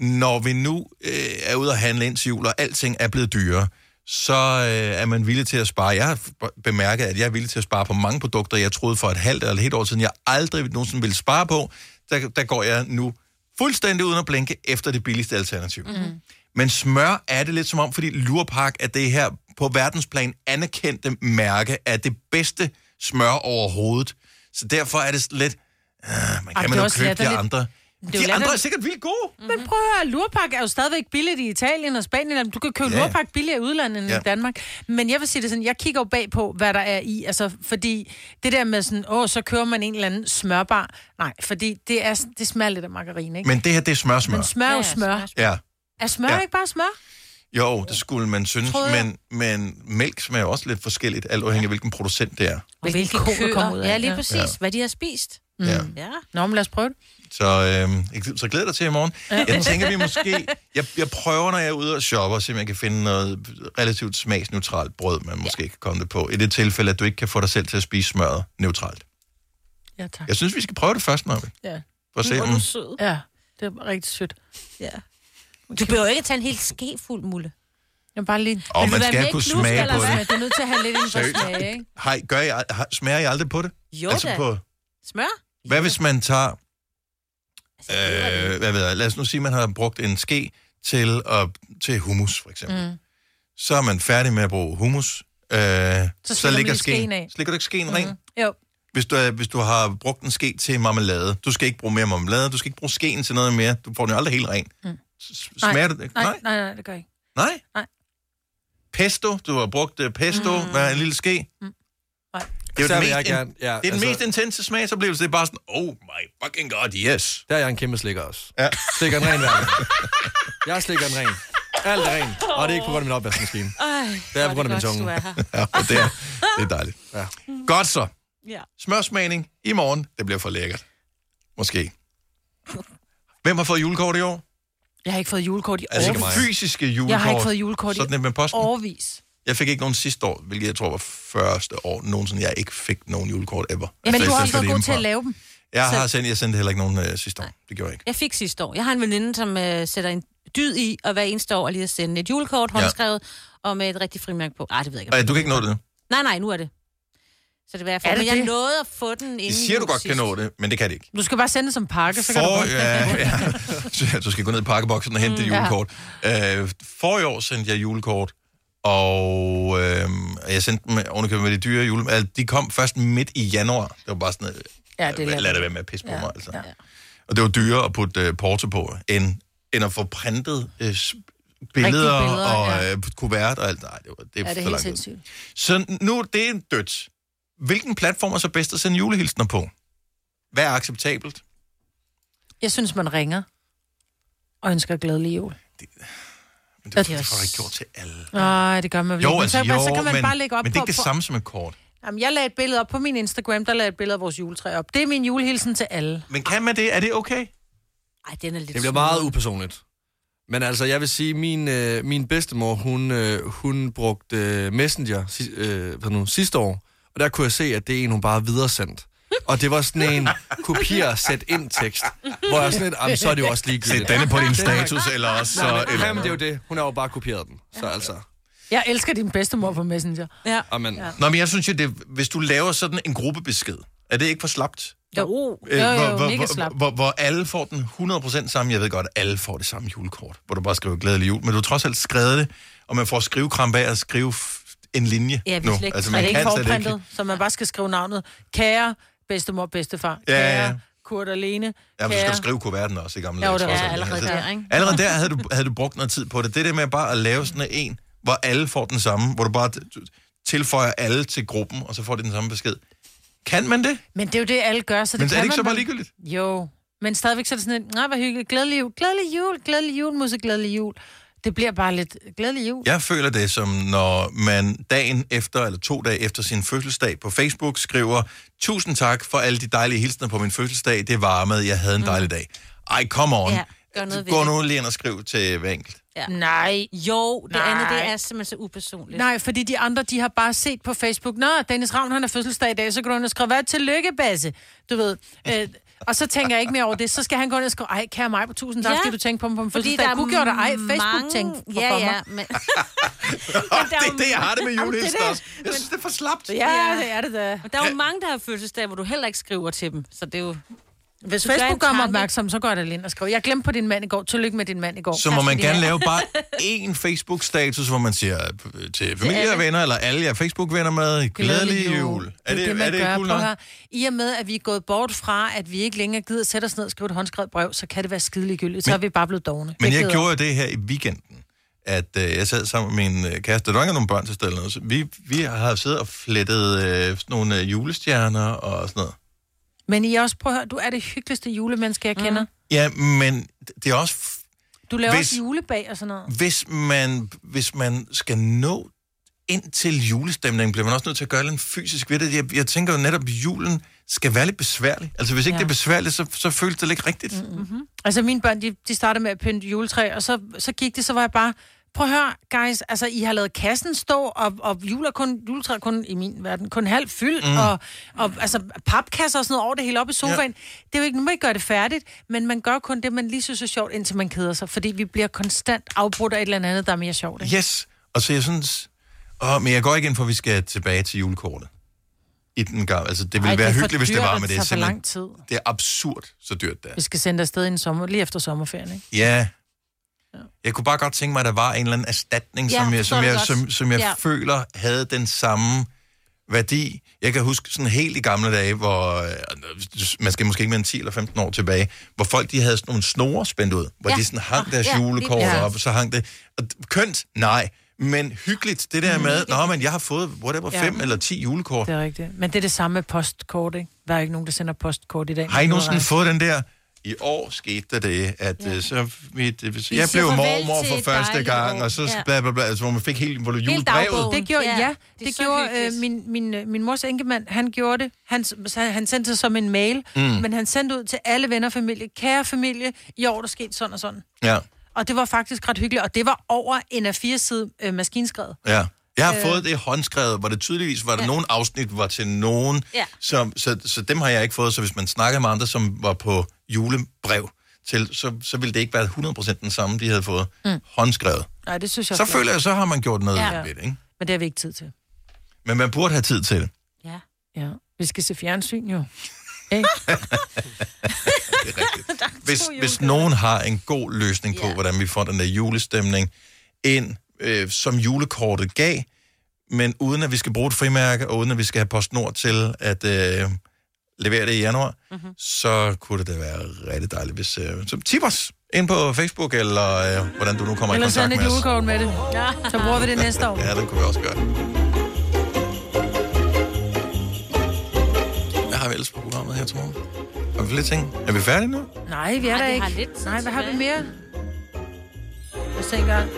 når vi nu øh, er ude at handle ind til jul, og alting er blevet dyrere, så øh, er man villig til at spare. Jeg har bemærket, at jeg er villig til at spare på mange produkter, jeg troede for et halvt eller et helt år siden, jeg aldrig nogensinde ville spare på. Der, der går jeg nu fuldstændig uden at blinke efter det billigste alternativ. Mm-hmm. Men smør er det lidt som om, fordi Lurpak er det her på verdensplan anerkendte mærke af det bedste smør overhovedet. Så derfor er det lidt... Øh, man Ej, kan det man jo købe de latterligt. andre. Det er De andre er sikkert vildt gode. Men prøv at høre, lurpak er jo stadigvæk billigt i Italien og Spanien. Du kan købe Ja. ja. lurpak billigere i udlandet end Ja. ja. i Danmark. Men jeg vil sige det sådan, jeg kigger jo bag på, hvad der er i. Altså, fordi det der med sådan, åh, så kører man en eller anden smørbar. Nej, fordi det, er, det smager lidt af margarine, ikke? Men det her, det er smør-smør. Men smør er jo smør. Ja. Er smør Ja. ja. ikke bare smør? Jo, det skulle man synes, men, men mælk smager også lidt forskelligt, alt afhængig af hvilken producent det er. Hvilke ko, der kommer ud køer. af. Ja, lige Ja. præcis. Ja. Hvad de har spist. Mm. Ja. Ja. Nå, men lad os prøve det. Så, jeg- så glæder dig til i morgen. Jeg tænker, vi måske... Jeg, jeg prøver, når jeg er ude og shopper, så jeg kan finde noget relativt smagsneutralt brød, man måske kan komme det på. I det tilfælde, at du ikke kan få dig selv til at spise smøret neutralt. Ja, tak. Jeg synes, vi skal prøve det først, Marve. Ja. For at se, er om... sød. Ja, det er rigtig sødt. Ja. Du behøver ikke tage en helt ske fuld, Mulle. Jeg bare lige... Og man skal kunne klub, smage på det. Du er nødt til at have lidt inden for smag, ikke? Hej, gør I, smager I aldrig på det? Jo altså da. på... Smør? Hvad hvis man tager... Altså, Øh, hvad ved jeg, lad os nu sige, at man har brugt en ske til, at, til hummus, for eksempel. Mm. Så er man færdig med at bruge hummus. Øh, så, så ligger skeen af. slikker du ikke skeen mm. ren? Jo. Hvis du, hvis du har brugt en ske til marmelade, du skal ikke bruge mere marmelade, du skal ikke bruge skeen til noget mere, du får den jo aldrig helt ren. Mm. Smager det? Nej, Nej. nej, nej, det gør jeg ikke. Nej? Nej. Pesto, du har brugt uh, pesto mm. med en lille ske. Nej. Det er, Så den jeg mest, gerne- in, ja, det er den altså- mest intense smagsoplevelse. Det er bare sådan, oh my fucking god, yes. Der er jeg en kæmpe slikker også. Ja. Slikker en ren hver. Jeg slikker en ren. Alt er rent. Og det er ikke på grund af min opvaskemaskine. Det er på grund af min tunge. ja, og det er, det er dejligt. Ja. Godt så. Ja. Smørsmagning i morgen. Det bliver for lækkert. Måske. Hvem har fået julekort i år? Jeg har ikke fået julekort i Altså årvis. fysiske julekort. Jeg har ikke fået julekort Sådan i et med posten. årvis. Jeg fik ikke nogen sidste år, hvilket jeg tror var første år nogensinde, jeg ikke fik nogen julekort ever. Men Altså, du har også været god til at lave dem. Jeg har sendt, jeg sendte heller ikke nogen øh, sidste år. Det gjorde jeg ikke. Jeg fik sidste år. Jeg har en veninde, som øh, sætter en dyd i, og hver eneste år lige at sende et julekort, Ja. håndskrevet, og med et rigtig frimærke på. Ej, det ved jeg ikke. Ej, du kan ikke nå det nu. Nej, nej, nu er det. Så det var jeg for. Er det Men jeg det? nåede at få den inden De siger, du godt kan sidst. nå det, men det kan det ikke. Du skal bare sende det som pakke, så kan du For, godt. ja, ja. Så Du skal gå ned i pakkeboksen og hente Mm, det julekort. Øh, for i år sendte jeg julekort, og øh, jeg sendte dem ovenikøbet med de dyre jule... Altså, de kom først midt i januar. Det var bare sådan noget... Ja, det er lad, det være med at pisse på Ja, mig, altså. ja. Og det var dyrere at putte uh, porto på, end, end at få printet uh, billeder, billeder, og ja. uh, kuvert og alt. Nej, det, var, det er, Ja, det er for helt sindssygt. Så nu, det er dødt. Hvilken platform er så bedst at sende julehilsner på? Hvad er acceptabelt? Jeg synes, man ringer og ønsker glædelig jul. Men det, det får du ikke gjort til alle. Nej, det gør man vel Jo, ikke. Altså, så, jo, så kan man men, bare lægge op men det er på, ikke det på- samme som et kort. Jamen, jeg lagde et billede op på min Instagram, der lagde jeg et billede af vores juletræ op. Det er min julehilsen til alle. Men kan man det? Er det okay? Ej, den er lidt Det bliver meget upersonligt. Men altså, jeg vil sige, min, øh, min bedstemor, hun, øh, hun brugte øh, Messenger si, øh, nu, sidste år, og der kunne jeg se, at det er en, hun bare videresendt. Og det var sådan en kopier sæt ind tekst, hvor jeg sådan lidt, "Jamen, så er det jo også ligegyldigt. Sæt denne på din status, eller også så- Nej, men, eller- Jamen, det er jo det. Hun har jo bare kopieret den. Så altså... Jeg elsker din bedstemor på Messenger. Ja. Amen. Ja. Nå, men jeg synes jo, det, hvis du laver sådan en gruppebesked, er det ikke for slapt? Jo, Øh, jo, hvor, jo, hvor, mega hvor, slapt. hvor, hvor alle får den 100% samme. Jeg ved godt, at alle får det samme julekort, hvor du bare skriver glædelig jul. Men du har trods alt skrevet det, og man får skrivekrampe af at skrive en linje Ja, vi nu. ikke. Altså, man er ikke kan slet forprintet, så man bare skal skrive navnet. Kære bedstemor, bedstefar. Ja, ja, ja. Kære Kurt og Lene. Ja, men du skal skrive kuverten også i gamle Jo, dage. alt. allerede Altså, der, ikke? Allerede der havde du, havde du brugt noget tid på det. Det der med bare at lave sådan en, hvor alle får den samme, hvor du bare tilføjer alle til gruppen, og så får de den samme besked. Kan man det? Men det er jo det, alle gør, så det Men er kan det ikke man så bare ligegyldigt? Jo, men stadigvæk så er det sådan et, nej, hvor hyggeligt, glædelig jul, glædelig jul, glædelig jul, musse, glædelig jul. Det bliver bare lidt glædelig jul. Jeg føler det som, når man dagen efter, eller to dage efter sin fødselsdag på Facebook skriver, tusind tak for alle de dejlige hilsner på min fødselsdag, det varmede, jeg havde en dejlig dag. Ej, come on. Ja, gør noget Gå nu lige ind og skriv til hver enkelt. Ja. Nej. Jo, det Nej. andet, det er simpelthen så upersonligt. Nej, fordi de andre, de har bare set på Facebook, Nå, Dennis Ravn, han har fødselsdag i dag, så går du skriver, hvad tillykke, Basse, du ved. Øh, og så tænker jeg ikke mere over det. Så skal han gå ind og skrive, ej, kære mig på tusind tak, Ja. fordi du tænkte på mig på min Fordi fødselsdag. der er Kunne gjorde dig, ej, Facebook mange- tænkte for, Ja, ja, men... det er det, jeg har det med julehilsen det er også. Jeg synes, det er for slapt. Ja, det er det da. Og der er jo mange, der har fødselsdag, hvor du heller ikke skriver til dem. Så det er jo... Hvis Facebook gør mig opmærksom, så går jeg da lige ind og skriver, jeg glemte på din mand i går, tillykke med din mand i går. Så må man gerne lave bare én Facebook-status, hvor man siger øh, til familie og venner, eller alle jer Facebook-venner med, glædelig jul. Er det, det, man er det gør. cool Prøv at nok? høre. I og med, at vi er gået bort fra, at vi ikke længere gider sætte os ned og skrive et håndskrevet brev, så kan det være skidelig gyldigt. Så Men- er vi bare blevet dogne. Men Det jeg gider gjorde jo det her i weekenden, at øh, jeg sad sammen med min øh, kæreste. Der var ikke nogen børn til stede eller noget. Så vi, vi har siddet og flettet øh, nogle øh, julestjerner og sådan noget. Men I også, prøv at høre, du er det hyggeligste julemenneske, jeg kender. Ja, men det er også... f- Du laver Hvis- også julebag og sådan noget. Hvis man, hvis man skal nå ind til julestemningen, bliver man også nødt til at gøre lidt fysisk ved det. Jeg, jeg tænker jo netop, at julen skal være lidt besværlig. Altså, hvis ikke Ja. det er besværligt, så, så føles det ikke rigtigt. Mm. Mm-hmm. Altså mine børn, de, de startede med at pynte juletræ, og så, så gik det, så var jeg bare, prøv at høre, guys, altså I har lavet kassen stå, og, og jule er kun, juletræ er kun i min verden, kun halvt fyldt, Mm. og, og altså papkasser og sådan noget over det hele op i sofaen. Ja. Det er jo ikke, nu må I gøre det færdigt, men man gør kun det, man lige synes er sjovt, indtil man keder sig, fordi vi bliver konstant afbrudt af et eller andet, der er mere sjovt. Ikke? Yes, og så jeg synes... Åh, men jeg går ikke ind for, at vi skal tilbage til julekortet. I den gang. Altså, det ville Ej, det være for hyggeligt, hvis det dyrt, var, men det det er for lang tid. Det er absurd, så dyrt det er. Vi skal sende afsted i en sommer, lige efter sommerferien, ikke? Ja. Jeg kunne bare godt tænke mig, at der var en eller anden erstatning, Ja, som jeg, som jeg, godt. som, som jeg Ja. føler havde den samme værdi. Jeg kan huske sådan helt i gamle dage, hvor øh, man skal måske ikke mere end 10 eller 15 år tilbage, hvor folk de havde sådan nogle snore spændt ud, hvor Ja. ja. de sådan hang deres Ja, ja, julekort præcis. op, og så hang det. Og kønt? Nej. Men hyggeligt, det der med, nå, men jeg har fået, whatever, Ja. fem eller 10 julekort. Det er rigtigt. Men det er det samme med postkort, ikke? Der er ikke nogen, der sender postkort i dag. Har I nogensinde fået den der? I år skete der det, at ja. så mit, øh, Vi jeg blev mormor for første gang, og så Ja. bla, bla, bla, altså, hvor man fik helt, hvor du julebrevet. Det gjorde, Ja, ja, det det, det så gjorde øh, min, min, øh, min mors enkemand, han gjorde det. Han, han, han sendte det som en mail, Mm. men han sendte ud til alle venner og familie. Kære familie, i år der skete sådan og sådan. Ja, Og det var faktisk ret hyggeligt, og det var over en af fire side øh, maskinskrevet. ja. Jeg har Øh. øh. fået det håndskrevet, hvor det tydeligvis var der Ja. ja. nogle afsnit, var til nogen, Ja. som, så, så dem har jeg ikke fået. Så hvis man snakker med andre, som var på julebrev til, så, så ville det ikke være 100% den samme, de havde fået Mm. håndskrevet. Nej, det synes jeg Så er føler jeg, så har man gjort noget Ja. ved det, ikke? Men det har vi ikke tid til. Men man burde have tid til det. Ja. ja. Vi skal se fjernsyn jo. Ikke? Hvis, hvis nogen har en god løsning på, hvordan vi får den der julestemning ind, øh, som julekortet gav, men uden at vi skal bruge et frimærke, og uden at vi skal have PostNord til at øh, levere det i januar, mm-hmm. så kunne det da være rigtig dejligt, hvis... Øh, så tip os ind på Facebook, eller øh, hvordan du nu kommer Eller i send kontakt et med os. julekort med det. Ja. Så bruger vi det næste år. Ja, det kunne vi også gøre. Hvad har vi ellers på programmet her til morgen? Har vi flere ting? Er vi færdige nu? Nej, vi er Ej, der vi ikke. har lidt Nej, hvad har vi mere? At se engang.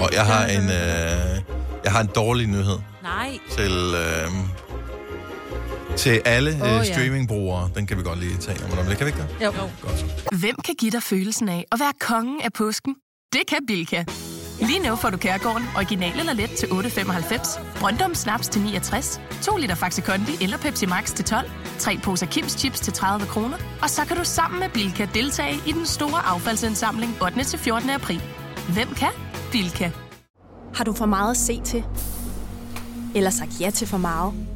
Og jeg har en, øh, jeg har en dårlig nyhed Nej. til, øh, til alle Åh, øh, streamingbrugere. Den kan vi godt lige tage om lidt. Kan vi ikke det? Jo. Hvem kan give dig følelsen af at være kongen af påsken? Det kan Bilka! Lige nu får du Kærgården original eller let til 8.95, Brøndum Snaps til 69, 2 liter Faxi Kondi eller Pepsi Max til 12, 3 poser Kims Chips til 30 kroner, og så kan du sammen med Bilka deltage i den store affaldsindsamling 8. til 14. april. Hvem kan? Bilka. Har du for meget at se til? Eller sagt ja til for meget?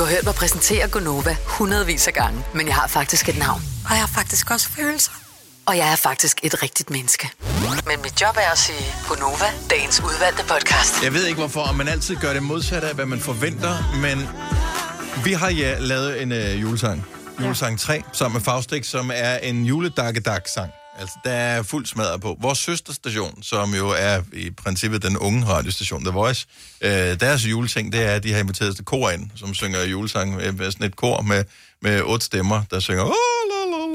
Du har hørt mig præsentere Gonova hundredvis af gange, men jeg har faktisk et navn. Og jeg har faktisk også følelser. Og jeg er faktisk et rigtigt menneske. Men mit job er at sige Gonova, dagens udvalgte podcast. Jeg ved ikke hvorfor, man altid gør det modsatte af, hvad man forventer, men vi har ja, lavet en øh, julesang. Julesang 3, sammen med Faustix, som er en juledakkedak-sang. Altså, der er fuld smadret på. Vores søsterstation, som jo er i princippet den unge radiostation, The Voice, øh, deres juleting, det er, at de har inviteret til kor ind, som synger julesang øh, med sådan et kor med, med otte stemmer, der synger... Oh, la, la,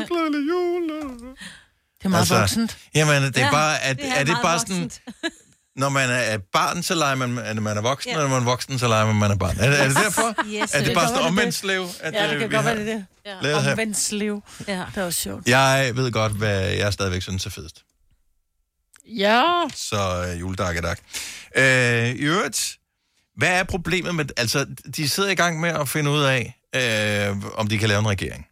la, glædelig jul. Det er meget altså, voksent. Jamen, det er Ja, bare, at, det er er, det bare sådan, når man er barn, så leger man, at man er voksen, Ja. og når man er voksen, så leger man, man er barn. Er, er det derfor? Yes, er det det bare sådan omvendt det. slev? At, Ja, det øh, kan godt være det. lavet her? Omvendt slev. Ja. Det er også sjovt. Jeg ved godt, hvad jeg stadigvæk synes er fedest. Ja. Så øh, juledakkedak. Øh, I øvrigt, hvad er problemet med... Altså, de sidder i gang med at finde ud af, øh, om de kan lave en regering.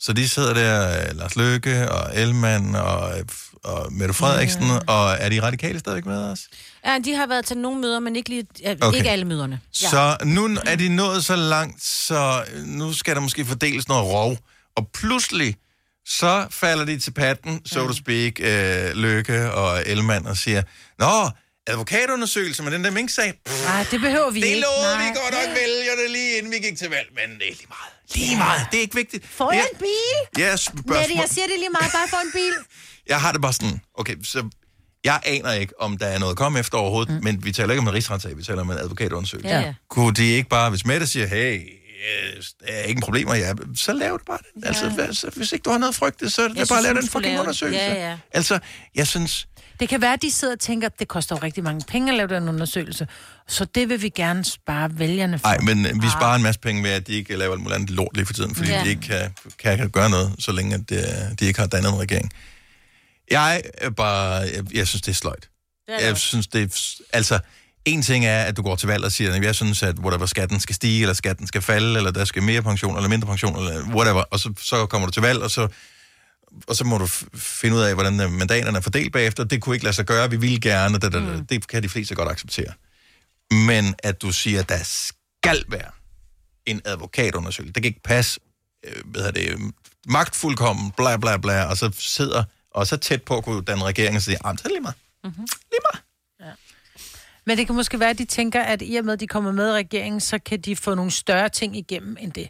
Så de sidder der, øh, Lars Løkke og Elman og, og Mette Frederiksen, ja. og er de radikale stadigvæk med os? Ja, de har været til nogle møder, men ikke, lige, ja, Okay. ikke alle møderne. Så nu er de nået så langt, så nu skal der måske fordeles noget rov. Og pludselig, så falder de til patten, so to speak, øh, Løkke og Elman, og siger, Nå, advokatundersøgelse med den der mink-sag. Nej, det behøver vi det ikke. lovede vi godt nok vælgerne lige inden vi gik til valg, men det er lige meget. Lige meget, det er ikke vigtigt. Får jeg en bil? Ja, Mette, spørgsmål. jeg siger det lige meget. Bare få en bil. Jeg har det bare sådan, okay, så jeg aner ikke, om der er noget at komme efter overhovedet, mm. men vi taler ikke om en rigsretssag, vi taler om en advokatundersøgelse. Ja, ja. Kunne de ikke bare, hvis Mette siger, hey, øh, der er ingen problemer, ja, så lav det bare. Ja. Altså, hvis ikke du har noget frygte, så er det Jeg bare at lave den fucking undersøgelse. Ja, ja. Altså, jeg synes, Det kan være, at de sidder og tænker, at det koster jo rigtig mange penge at lave den undersøgelse. Så det vil vi gerne spare vælgerne for. nej, men øh, vi sparer en masse penge ved, at de ikke laver alt muligt andet lort lige for tiden, fordi Ja. de ikke kan, kan, kan gøre noget, så længe at, øh, de ikke har dannet en regering. Jeg er bare, jeg, jeg synes, det er sløjt. Jeg synes, det er... Altså, en ting er, at du går til valg og siger, at jeg synes, at whatever, skatten skal stige, eller skatten skal falde, eller der skal mere pension, eller mindre pension, eller whatever. Og så, så kommer du til valg, og så, og så må du finde ud af, hvordan øh, mandaterne er fordelt bagefter. Det kunne ikke lade sig gøre, vi ville gerne, det, det, det, det kan de fleste godt acceptere. Men at du siger, at der skal være en advokatundersøgelse, det kan ikke passe, øh, hvad hedder det, øh, magtfuldkommen, bla bla bla, og så sidder og så tæt på kunne danne regering og sige, ah, så det lige meget. Mm-hmm. Ja. Men det kan måske være, at de tænker, at i og med, at de kommer med i regeringen, så kan de få nogle større ting igennem end det.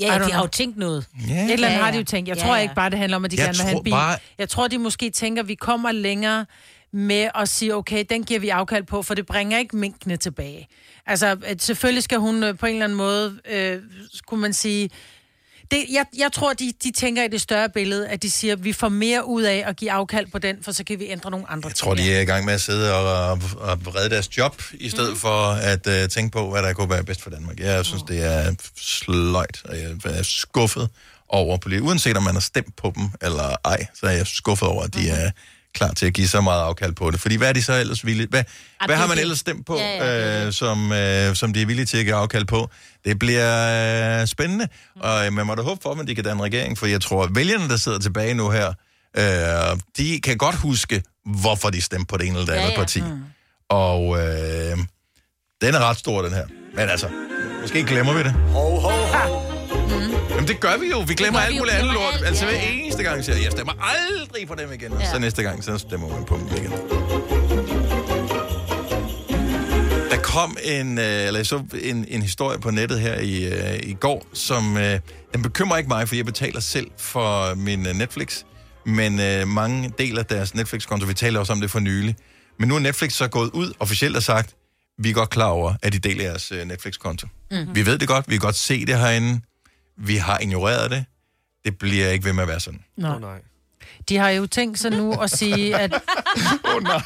Ja, de har jo tænkt noget. Ja. Et eller andet har de jo tænkt. Jeg Ja, tror ja. ikke bare, det handler om, at de Jeg gerne vil have en bil. bare- Jeg tror, de måske tænker, at vi kommer længere med at sige, okay, den giver vi afkald på, for det bringer ikke minkene tilbage. Altså, at selvfølgelig skal hun øh, på en eller anden måde, øh, skulle man sige... Det, jeg, jeg tror, de, de tænker i det større billede, at de siger, at vi får mere ud af at give afkald på den, for så kan vi ændre nogle andre Jeg tror, de er i gang med at sidde og, og, og redde deres job, i stedet mm. for at uh, tænke på, hvad der kunne være bedst for Danmark. Jeg synes, det er sløjt, og jeg er skuffet over politikere. Uanset om man har stemt på dem eller ej, så er jeg skuffet over, at de er klar til at give så meget afkald på det. Fordi hvad er de så ellers villige... Hvad, Ah, hvad har man ellers stemt på, Ja, ja, øh, som, øh, som de er villige til at give afkald på? Det bliver øh, spændende, og øh, man må da håbe for, at de kan danne regering, for jeg tror, at vælgerne, der sidder tilbage nu her, øh, de kan godt huske, hvorfor de stemte på det ene eller det Ja, andet ja. parti. Og øh, den er ret stor, den her. Men altså, måske glemmer vi det. Ho, ho, ho. Jamen det gør vi jo. Vi glemmer alt muligt andet lort. alt, Altså hver eneste gang siger jeg, jeg stemmer aldrig på dem igen. Og så næste gang, så stemmer man på dem igen. Der kom en, øh, eller jeg så en, en historie på nettet her i, øh, i går, som øh, den bekymrer ikke mig, for jeg betaler selv for min øh, Netflix. Men øh, mange deler deres Netflix-konto. Vi taler også om det for nylig. Men nu er Netflix så gået ud officielt og sagt, vi er godt klar over, at de deler jeres øh, Netflix-konto. Mhm. Vi ved det godt, vi kan godt se det herinde. Vi har ignoreret det. Det bliver ikke ved med at være sådan. Nå. nej. De har jo tænkt sig nu at sige, at oh, nej.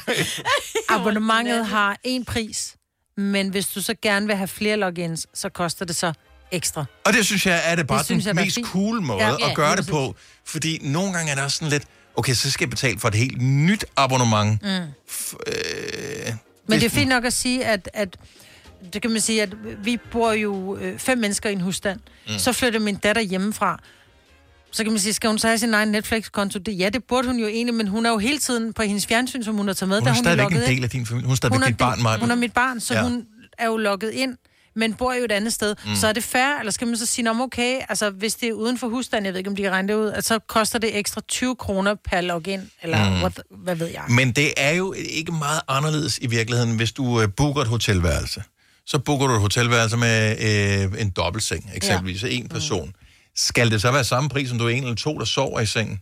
abonnementet har en pris, men hvis du så gerne vil have flere logins, så koster det så ekstra. Og det synes jeg er det bare Det den jeg, er mest cool måde Ja, ja, ja, at gøre det på. Fordi nogle gange er der også sådan lidt, okay, så skal jeg betale for et helt nyt abonnement. Mm. Øh, Men det er fint nok at sige, at, at det kan man sige, at vi bor jo øh, fem mennesker i en husstand. Mm. Så flytter min datter hjemmefra. Så kan man sige, skal hun så have sin egen Netflix-konto? Det, ja, det burde hun jo egentlig, men hun er jo hele tiden på hendes fjernsyn, som hun har taget med. Hun er stadigvæk en logget del ind. af din familie. Hun er stadigvæk Hun er dit barn, Maja. Hun er mit barn, så Ja. hun er jo logget ind, men bor jo et andet sted. Mm. Så er det fair, eller skal man så sige, "Nå, men okay, altså hvis det er uden for husstand, jeg ved ikke, om de kan regne det ud, at så koster det ekstra 20 kroner per login, eller Mm. mm. what, hvad ved jeg. Men det er jo ikke meget anderledes i virkeligheden, hvis du øh, booker et hotelværelse. Så booker du et hotelværelse med øh, en dobbeltseng, eksempelvis, ja. en person. Skal det så være samme pris, som du er en eller to, der sover i sengen?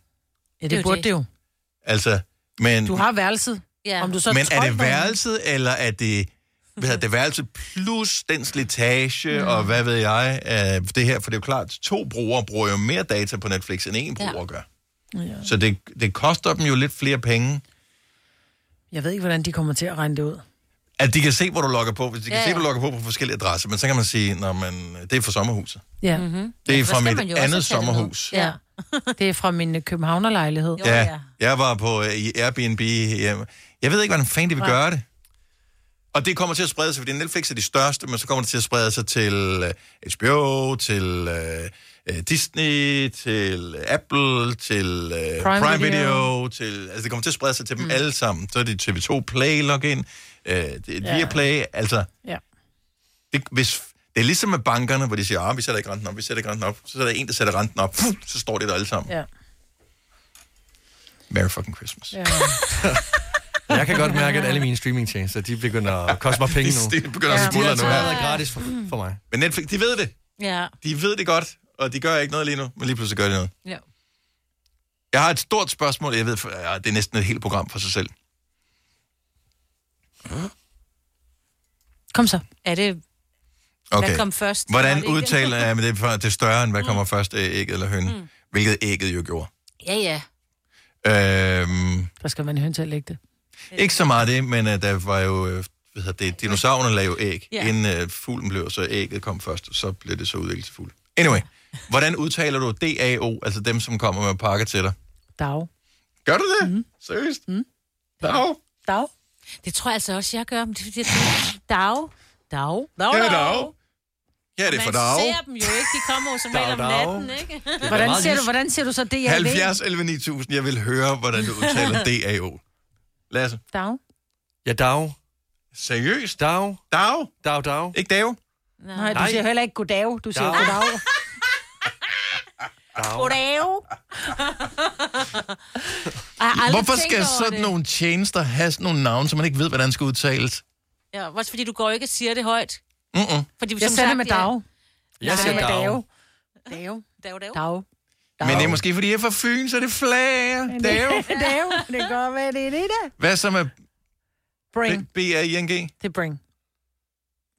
Ja, Det er det jo burde det. det jo. Altså, men, Du har værelset. Ja. Om du så men er 12 det værelset, eller er det, hvad hedder det værelse plus den slitage, mm. og hvad ved jeg, af det her? For det er jo klart, to brugere bruger jo mere data på Netflix, end en bruger ja. gør. Ja. Så det, det koster dem jo lidt flere penge, Jeg ved ikke, hvordan de kommer til at regne det ud. at de kan se, hvor du logger på. Hvis de kan Ja, se, ja. hvor du logger på på forskellige adresser, men så kan man sige, når man, det er fra sommerhuset. Ja. Mm-hmm. Det er fra mit andet sommerhus. Ja. det er fra min øh, københavnerlejlighed. Ja, jeg var på øh, i Airbnb. Jeg, jeg ved ikke, hvordan fanden de vil gøre det. Og det kommer til at sprede sig, fordi Netflix er de største, men så kommer det til at sprede sig til uh, HBO, til uh, Disney, til Apple, til uh, Prime, Prime Video, Video. til, altså det kommer til at sprede sig til dem alle sammen. Så er det TV2 Play login, det er Ja. Viaplay, altså Ja. det, hvis, det er ligesom med bankerne, hvor de siger, ah, vi sætter ikke renten op, vi sætter ikke renten op. Så er der en, der sætter renten op, Puh, så står det der alle sammen. Ja. Merry fucking Christmas. Ja. Jeg kan godt mærke, at alle mine streamingtjenester, de begynder at koste mig penge nu. De- de begynder at smuldre nu, er ja. allerede gratis for, for mig. Men Netflix, de ved det. Ja. De ved det godt, og de gør ikke noget lige nu, men lige pludselig gør de noget. Ja. Jeg har et stort spørgsmål, jeg ved, for- ja, det er næsten et helt program for sig selv. Kom så. Er det... Okay. Hvad kom først? Hvordan det udtaler jeg, det er, for, det større end, hvad kommer først, ægget eller hønen? Mm. Hvilket ægget jo gjorde. Ja, ja. Der Øhm, skal man høn til at lægge det. ikke så meget det, men uh, der var jo, øh, hvad hedder det, dinosaurerne lavede jo æg, Ja. ja. inden uh, fuglen blev, så ægget kom først, og så blev det så udviklet til fugl. Anyway, hvordan udtaler du DAO, altså dem, som kommer med pakker til dig? Dag. Gør du det? Mm. Seriøst? Mm. Dag. Dag. Det tror jeg altså også, jeg gør. Men det er fordi, jeg tænker, dag. Dag. Dag, Ja, dag. Ja, det er for Man dag. ser dem jo ikke. De kommer jo som regel om Dag, dag. natten, ikke? Hvordan ser, du, hvordan ser du så det, jeg 70 11 9000, jeg vil høre, hvordan du udtaler DAO. Lasse. Dag. Ja, dag. Seriøst? Dag. Dag? Dag, dag. Ikke dag? Nej, du Nej. siger heller ikke goddag. Du siger Dag. goddag. Goddag. Hvorfor skal sådan det. nogle tjenester have sådan nogle navne, som man ikke ved, hvordan skal udtales? Ja, også fordi du går ikke og siger det højt. Mm-mm. Fordi, Jeg sender med dag. Jeg sender siger med dag. Dag. Dag, dag. Dag. Men det er måske, fordi jeg er fra Fyn, så er det flager. Dave. Dag. Det kan godt være, det er det der. Hvad så med Bring. B-A-I-N-G? Det er Bring.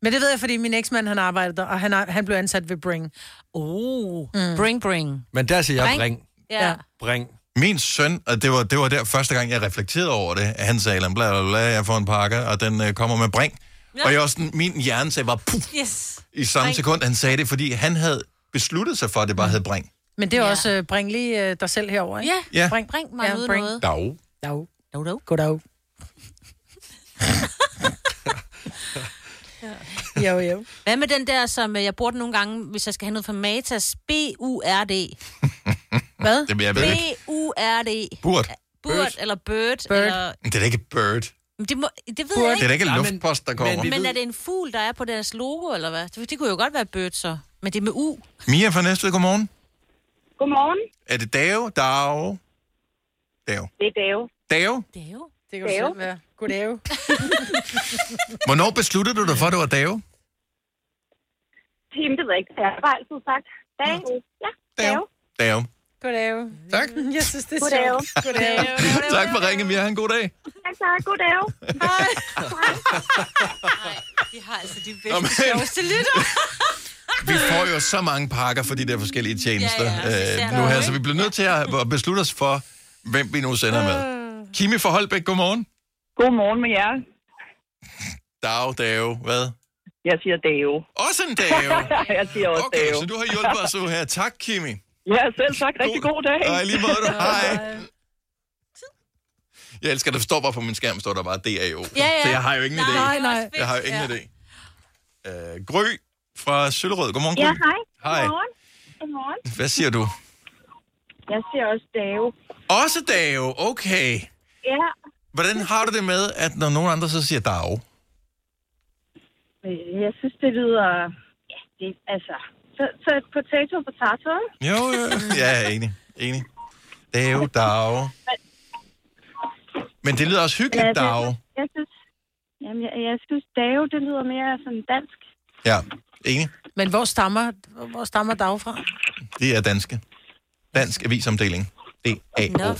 Men det ved jeg, fordi min eksmand, han arbejdede der, og han, er- han blev ansat ved Bring. Oh, mm. bring, bring. Men der siger jeg Bring. bring. Ja. Bring. Min søn, og det var, det var der første gang, jeg reflekterede over det, at han sagde, bla bla bla, jeg får en pakke, og den øh, kommer med bring. Ja. Og jeg også, min hjerne sagde bare puff, Yes. i samme Bring. sekund, han sagde det, fordi han havde besluttet sig for, at det bare hed bring. Men det er ja. også uh, Bring lige uh, dig selv herover, ikke? Ja, Ja. bring, bring mig Ja, ud bring. noget. Dag. Dag. Goddag. Goddag. Jo, jo. Hvad med den der, som øh, jeg bruger den nogle gange, hvis jeg skal have noget fra Matas? B-U-R-D. Hvad? Jamen, jeg ved ikke. B-U-R-D. Burt. Burt, eller bird. Bird. Eller... Det er da ikke bird. Men Det, må, det ved Burt. jeg Det er da ikke. ikke luftpost, der kommer. Men, men er det en fugl, der er på deres logo, eller hvad? Det, det kunne jo godt være bird, så. Men det er med U. Mia fra Næstved, godmorgen. Godmorgen. Er det Dave? Dave? Dave. Det er Dave. Dave? Dave? Det kan du selv være. Goddag. Hvornår besluttede du dig for, at det var Dave? Jamen, det ved jeg ikke. Jeg har bare altid sagt. Dave. Ja, Dave. Dave. Goddag. Tak. Jeg synes, det er Goddag. sjovt. Goddag. tak for ringen, Mia. Ha' en god dag. Tak, tak. Goddag. Hej. De har altså de bedste, sjoveste lytter. Vi får jo så mange pakker for de der forskellige tjenester Ja, ja, øh, nu her, så vi bliver nødt til at beslutte os for, hvem vi nu sender med. Kimi fra Holbæk, godmorgen. Godmorgen med jer. Dag, Dave. Hvad? Jeg siger Dave. Også en Dave? jeg siger også Okay, Dave. så du har hjulpet os her. Tak, Kimi. Ja, selv tak. Rigtig god dag. Og i lige måde, du. Hej. Jeg elsker, at der står bare på min skærm, står der bare DAO. Ja, ja. Så jeg har jo ingen idé. Nej, nej. Jeg har jo ingen idé. Uh, Gry fra Søllerød. Godmorgen, Gry. Ja, hej. Hej. Godmorgen. Godmorgen. Hvad siger du? Jeg siger også Dave. Også Dave. Okay. Ja, Hvordan har du det med, at når nogen andre så siger Dave? øh, jeg synes, det lyder... Ja, det, altså... Så, så potato, potato. Jo, jo. Ja, er enig. Enig. Dave, Dave. Men det lyder også hyggeligt, Ja, det- Dave. Jeg synes, jamen, jeg, jeg synes, Dave, det lyder mere sådan dansk. Ja, enig. Men hvor stammer, hvor stammer Dag fra? Det er danske. Dansk avisomdeling. D-A-O.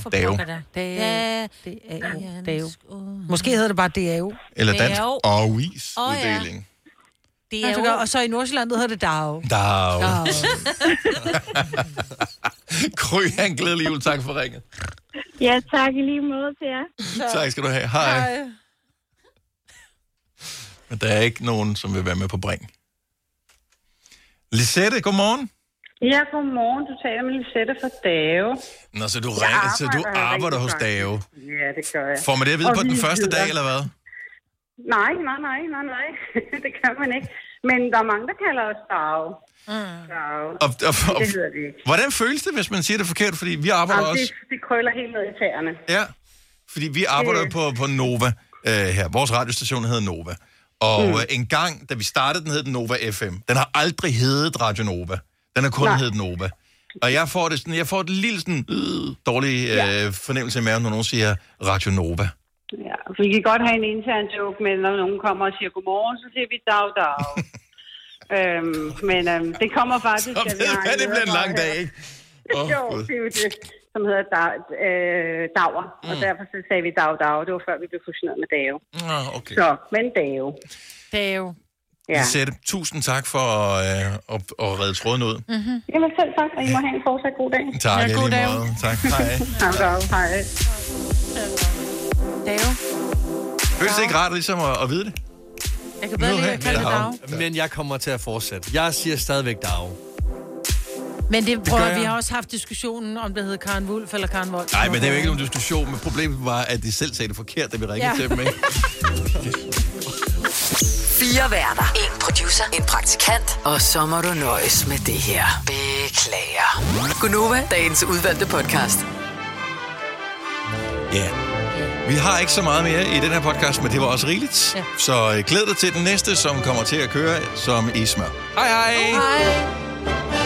Måske hedder det bare DAO. Eller dansk Dave. avisuddeling. Det er jo... Og så i Nordsjælland hedder det Dag. Dag. Dag. Kry, han glædelig jul. Tak for ringet. Ja, tak i lige måde til jer. Tak skal du have. Hej. Men der er ikke nogen, som vil være med på bring. Lisette, godmorgen. Ja, godmorgen. Du taler med Lisette fra Dave. Nå, så du, Jeg ringer, så du arbejder arbejder hos Dave. Ja, det gør jeg. Får man det at vide Og på den første dag, eller hvad? Nej, nej, nej, nej, nej. det kan man ikke. Men der er mange, der kalder os Dave. Mm. Og, og, og, Det hedder det ikke. hvordan føles det, hvis man siger det forkert? Fordi vi arbejder Jamen, også... det, det krøller helt ned i tæerne. Ja, fordi vi arbejder Det- på, på Nova øh, her. Vores radiostation hedder Nova. Og Mm. mm. en gang, da vi startede, den hed den Nova FM. Den har aldrig heddet Radio Nova. Den har kun Nej. heddet Nova. Og jeg får, det sådan, jeg får et lille sådan, øh, dårlig øh, Ja. fornemmelse i maven, når nogen siger Radio Nova. Vi kan godt have en intern joke, men når nogen kommer og siger godmorgen, så siger vi dag, dag. øhm, men øhm, det kommer faktisk... Så at vi ved har du hvad, det bliver en lang dag, ikke? Åh, jo, Gud. det er jo det, som hedder dag, øh, Dager. Mm. Og derfor så sagde vi dag, dag. Det var før vi blev fusioneret med Dave. Ah, okay. Så, men Dave. Dave. Ja. Lisette, tusind tak for øh, at, at redde tråden ud. Mm-hmm. Jamen selv tak, og I må have en fortsat god dag. Tak, ja, god dag. måde. Tak. Hej. Hej. Hej. Dave. Føles det ikke rart ligesom at, at vide det? Jeg kan bedre lide at kalde det Dag. Men jeg kommer til at fortsætte. Jeg siger stadigvæk Dag. Men det, prøver, jeg. vi har også haft diskussionen, om det hedder Karen Wulf eller Karen Vold. Nej, men det er jo ikke nogen diskussion, men problemet var, at de selv sagde det forkert, da vi ringede Ja. til dem, ikke? Fire værter. En producer. En praktikant. Og så må du nøjes med det her. Beklager. Gunova, dagens udvalgte podcast. Ja. Vi har ikke så meget mere i den her podcast, men det var også rigeligt. Ja. Så øh, glæd dig til den næste, som kommer til at køre som i smør. Hej hej! Hej.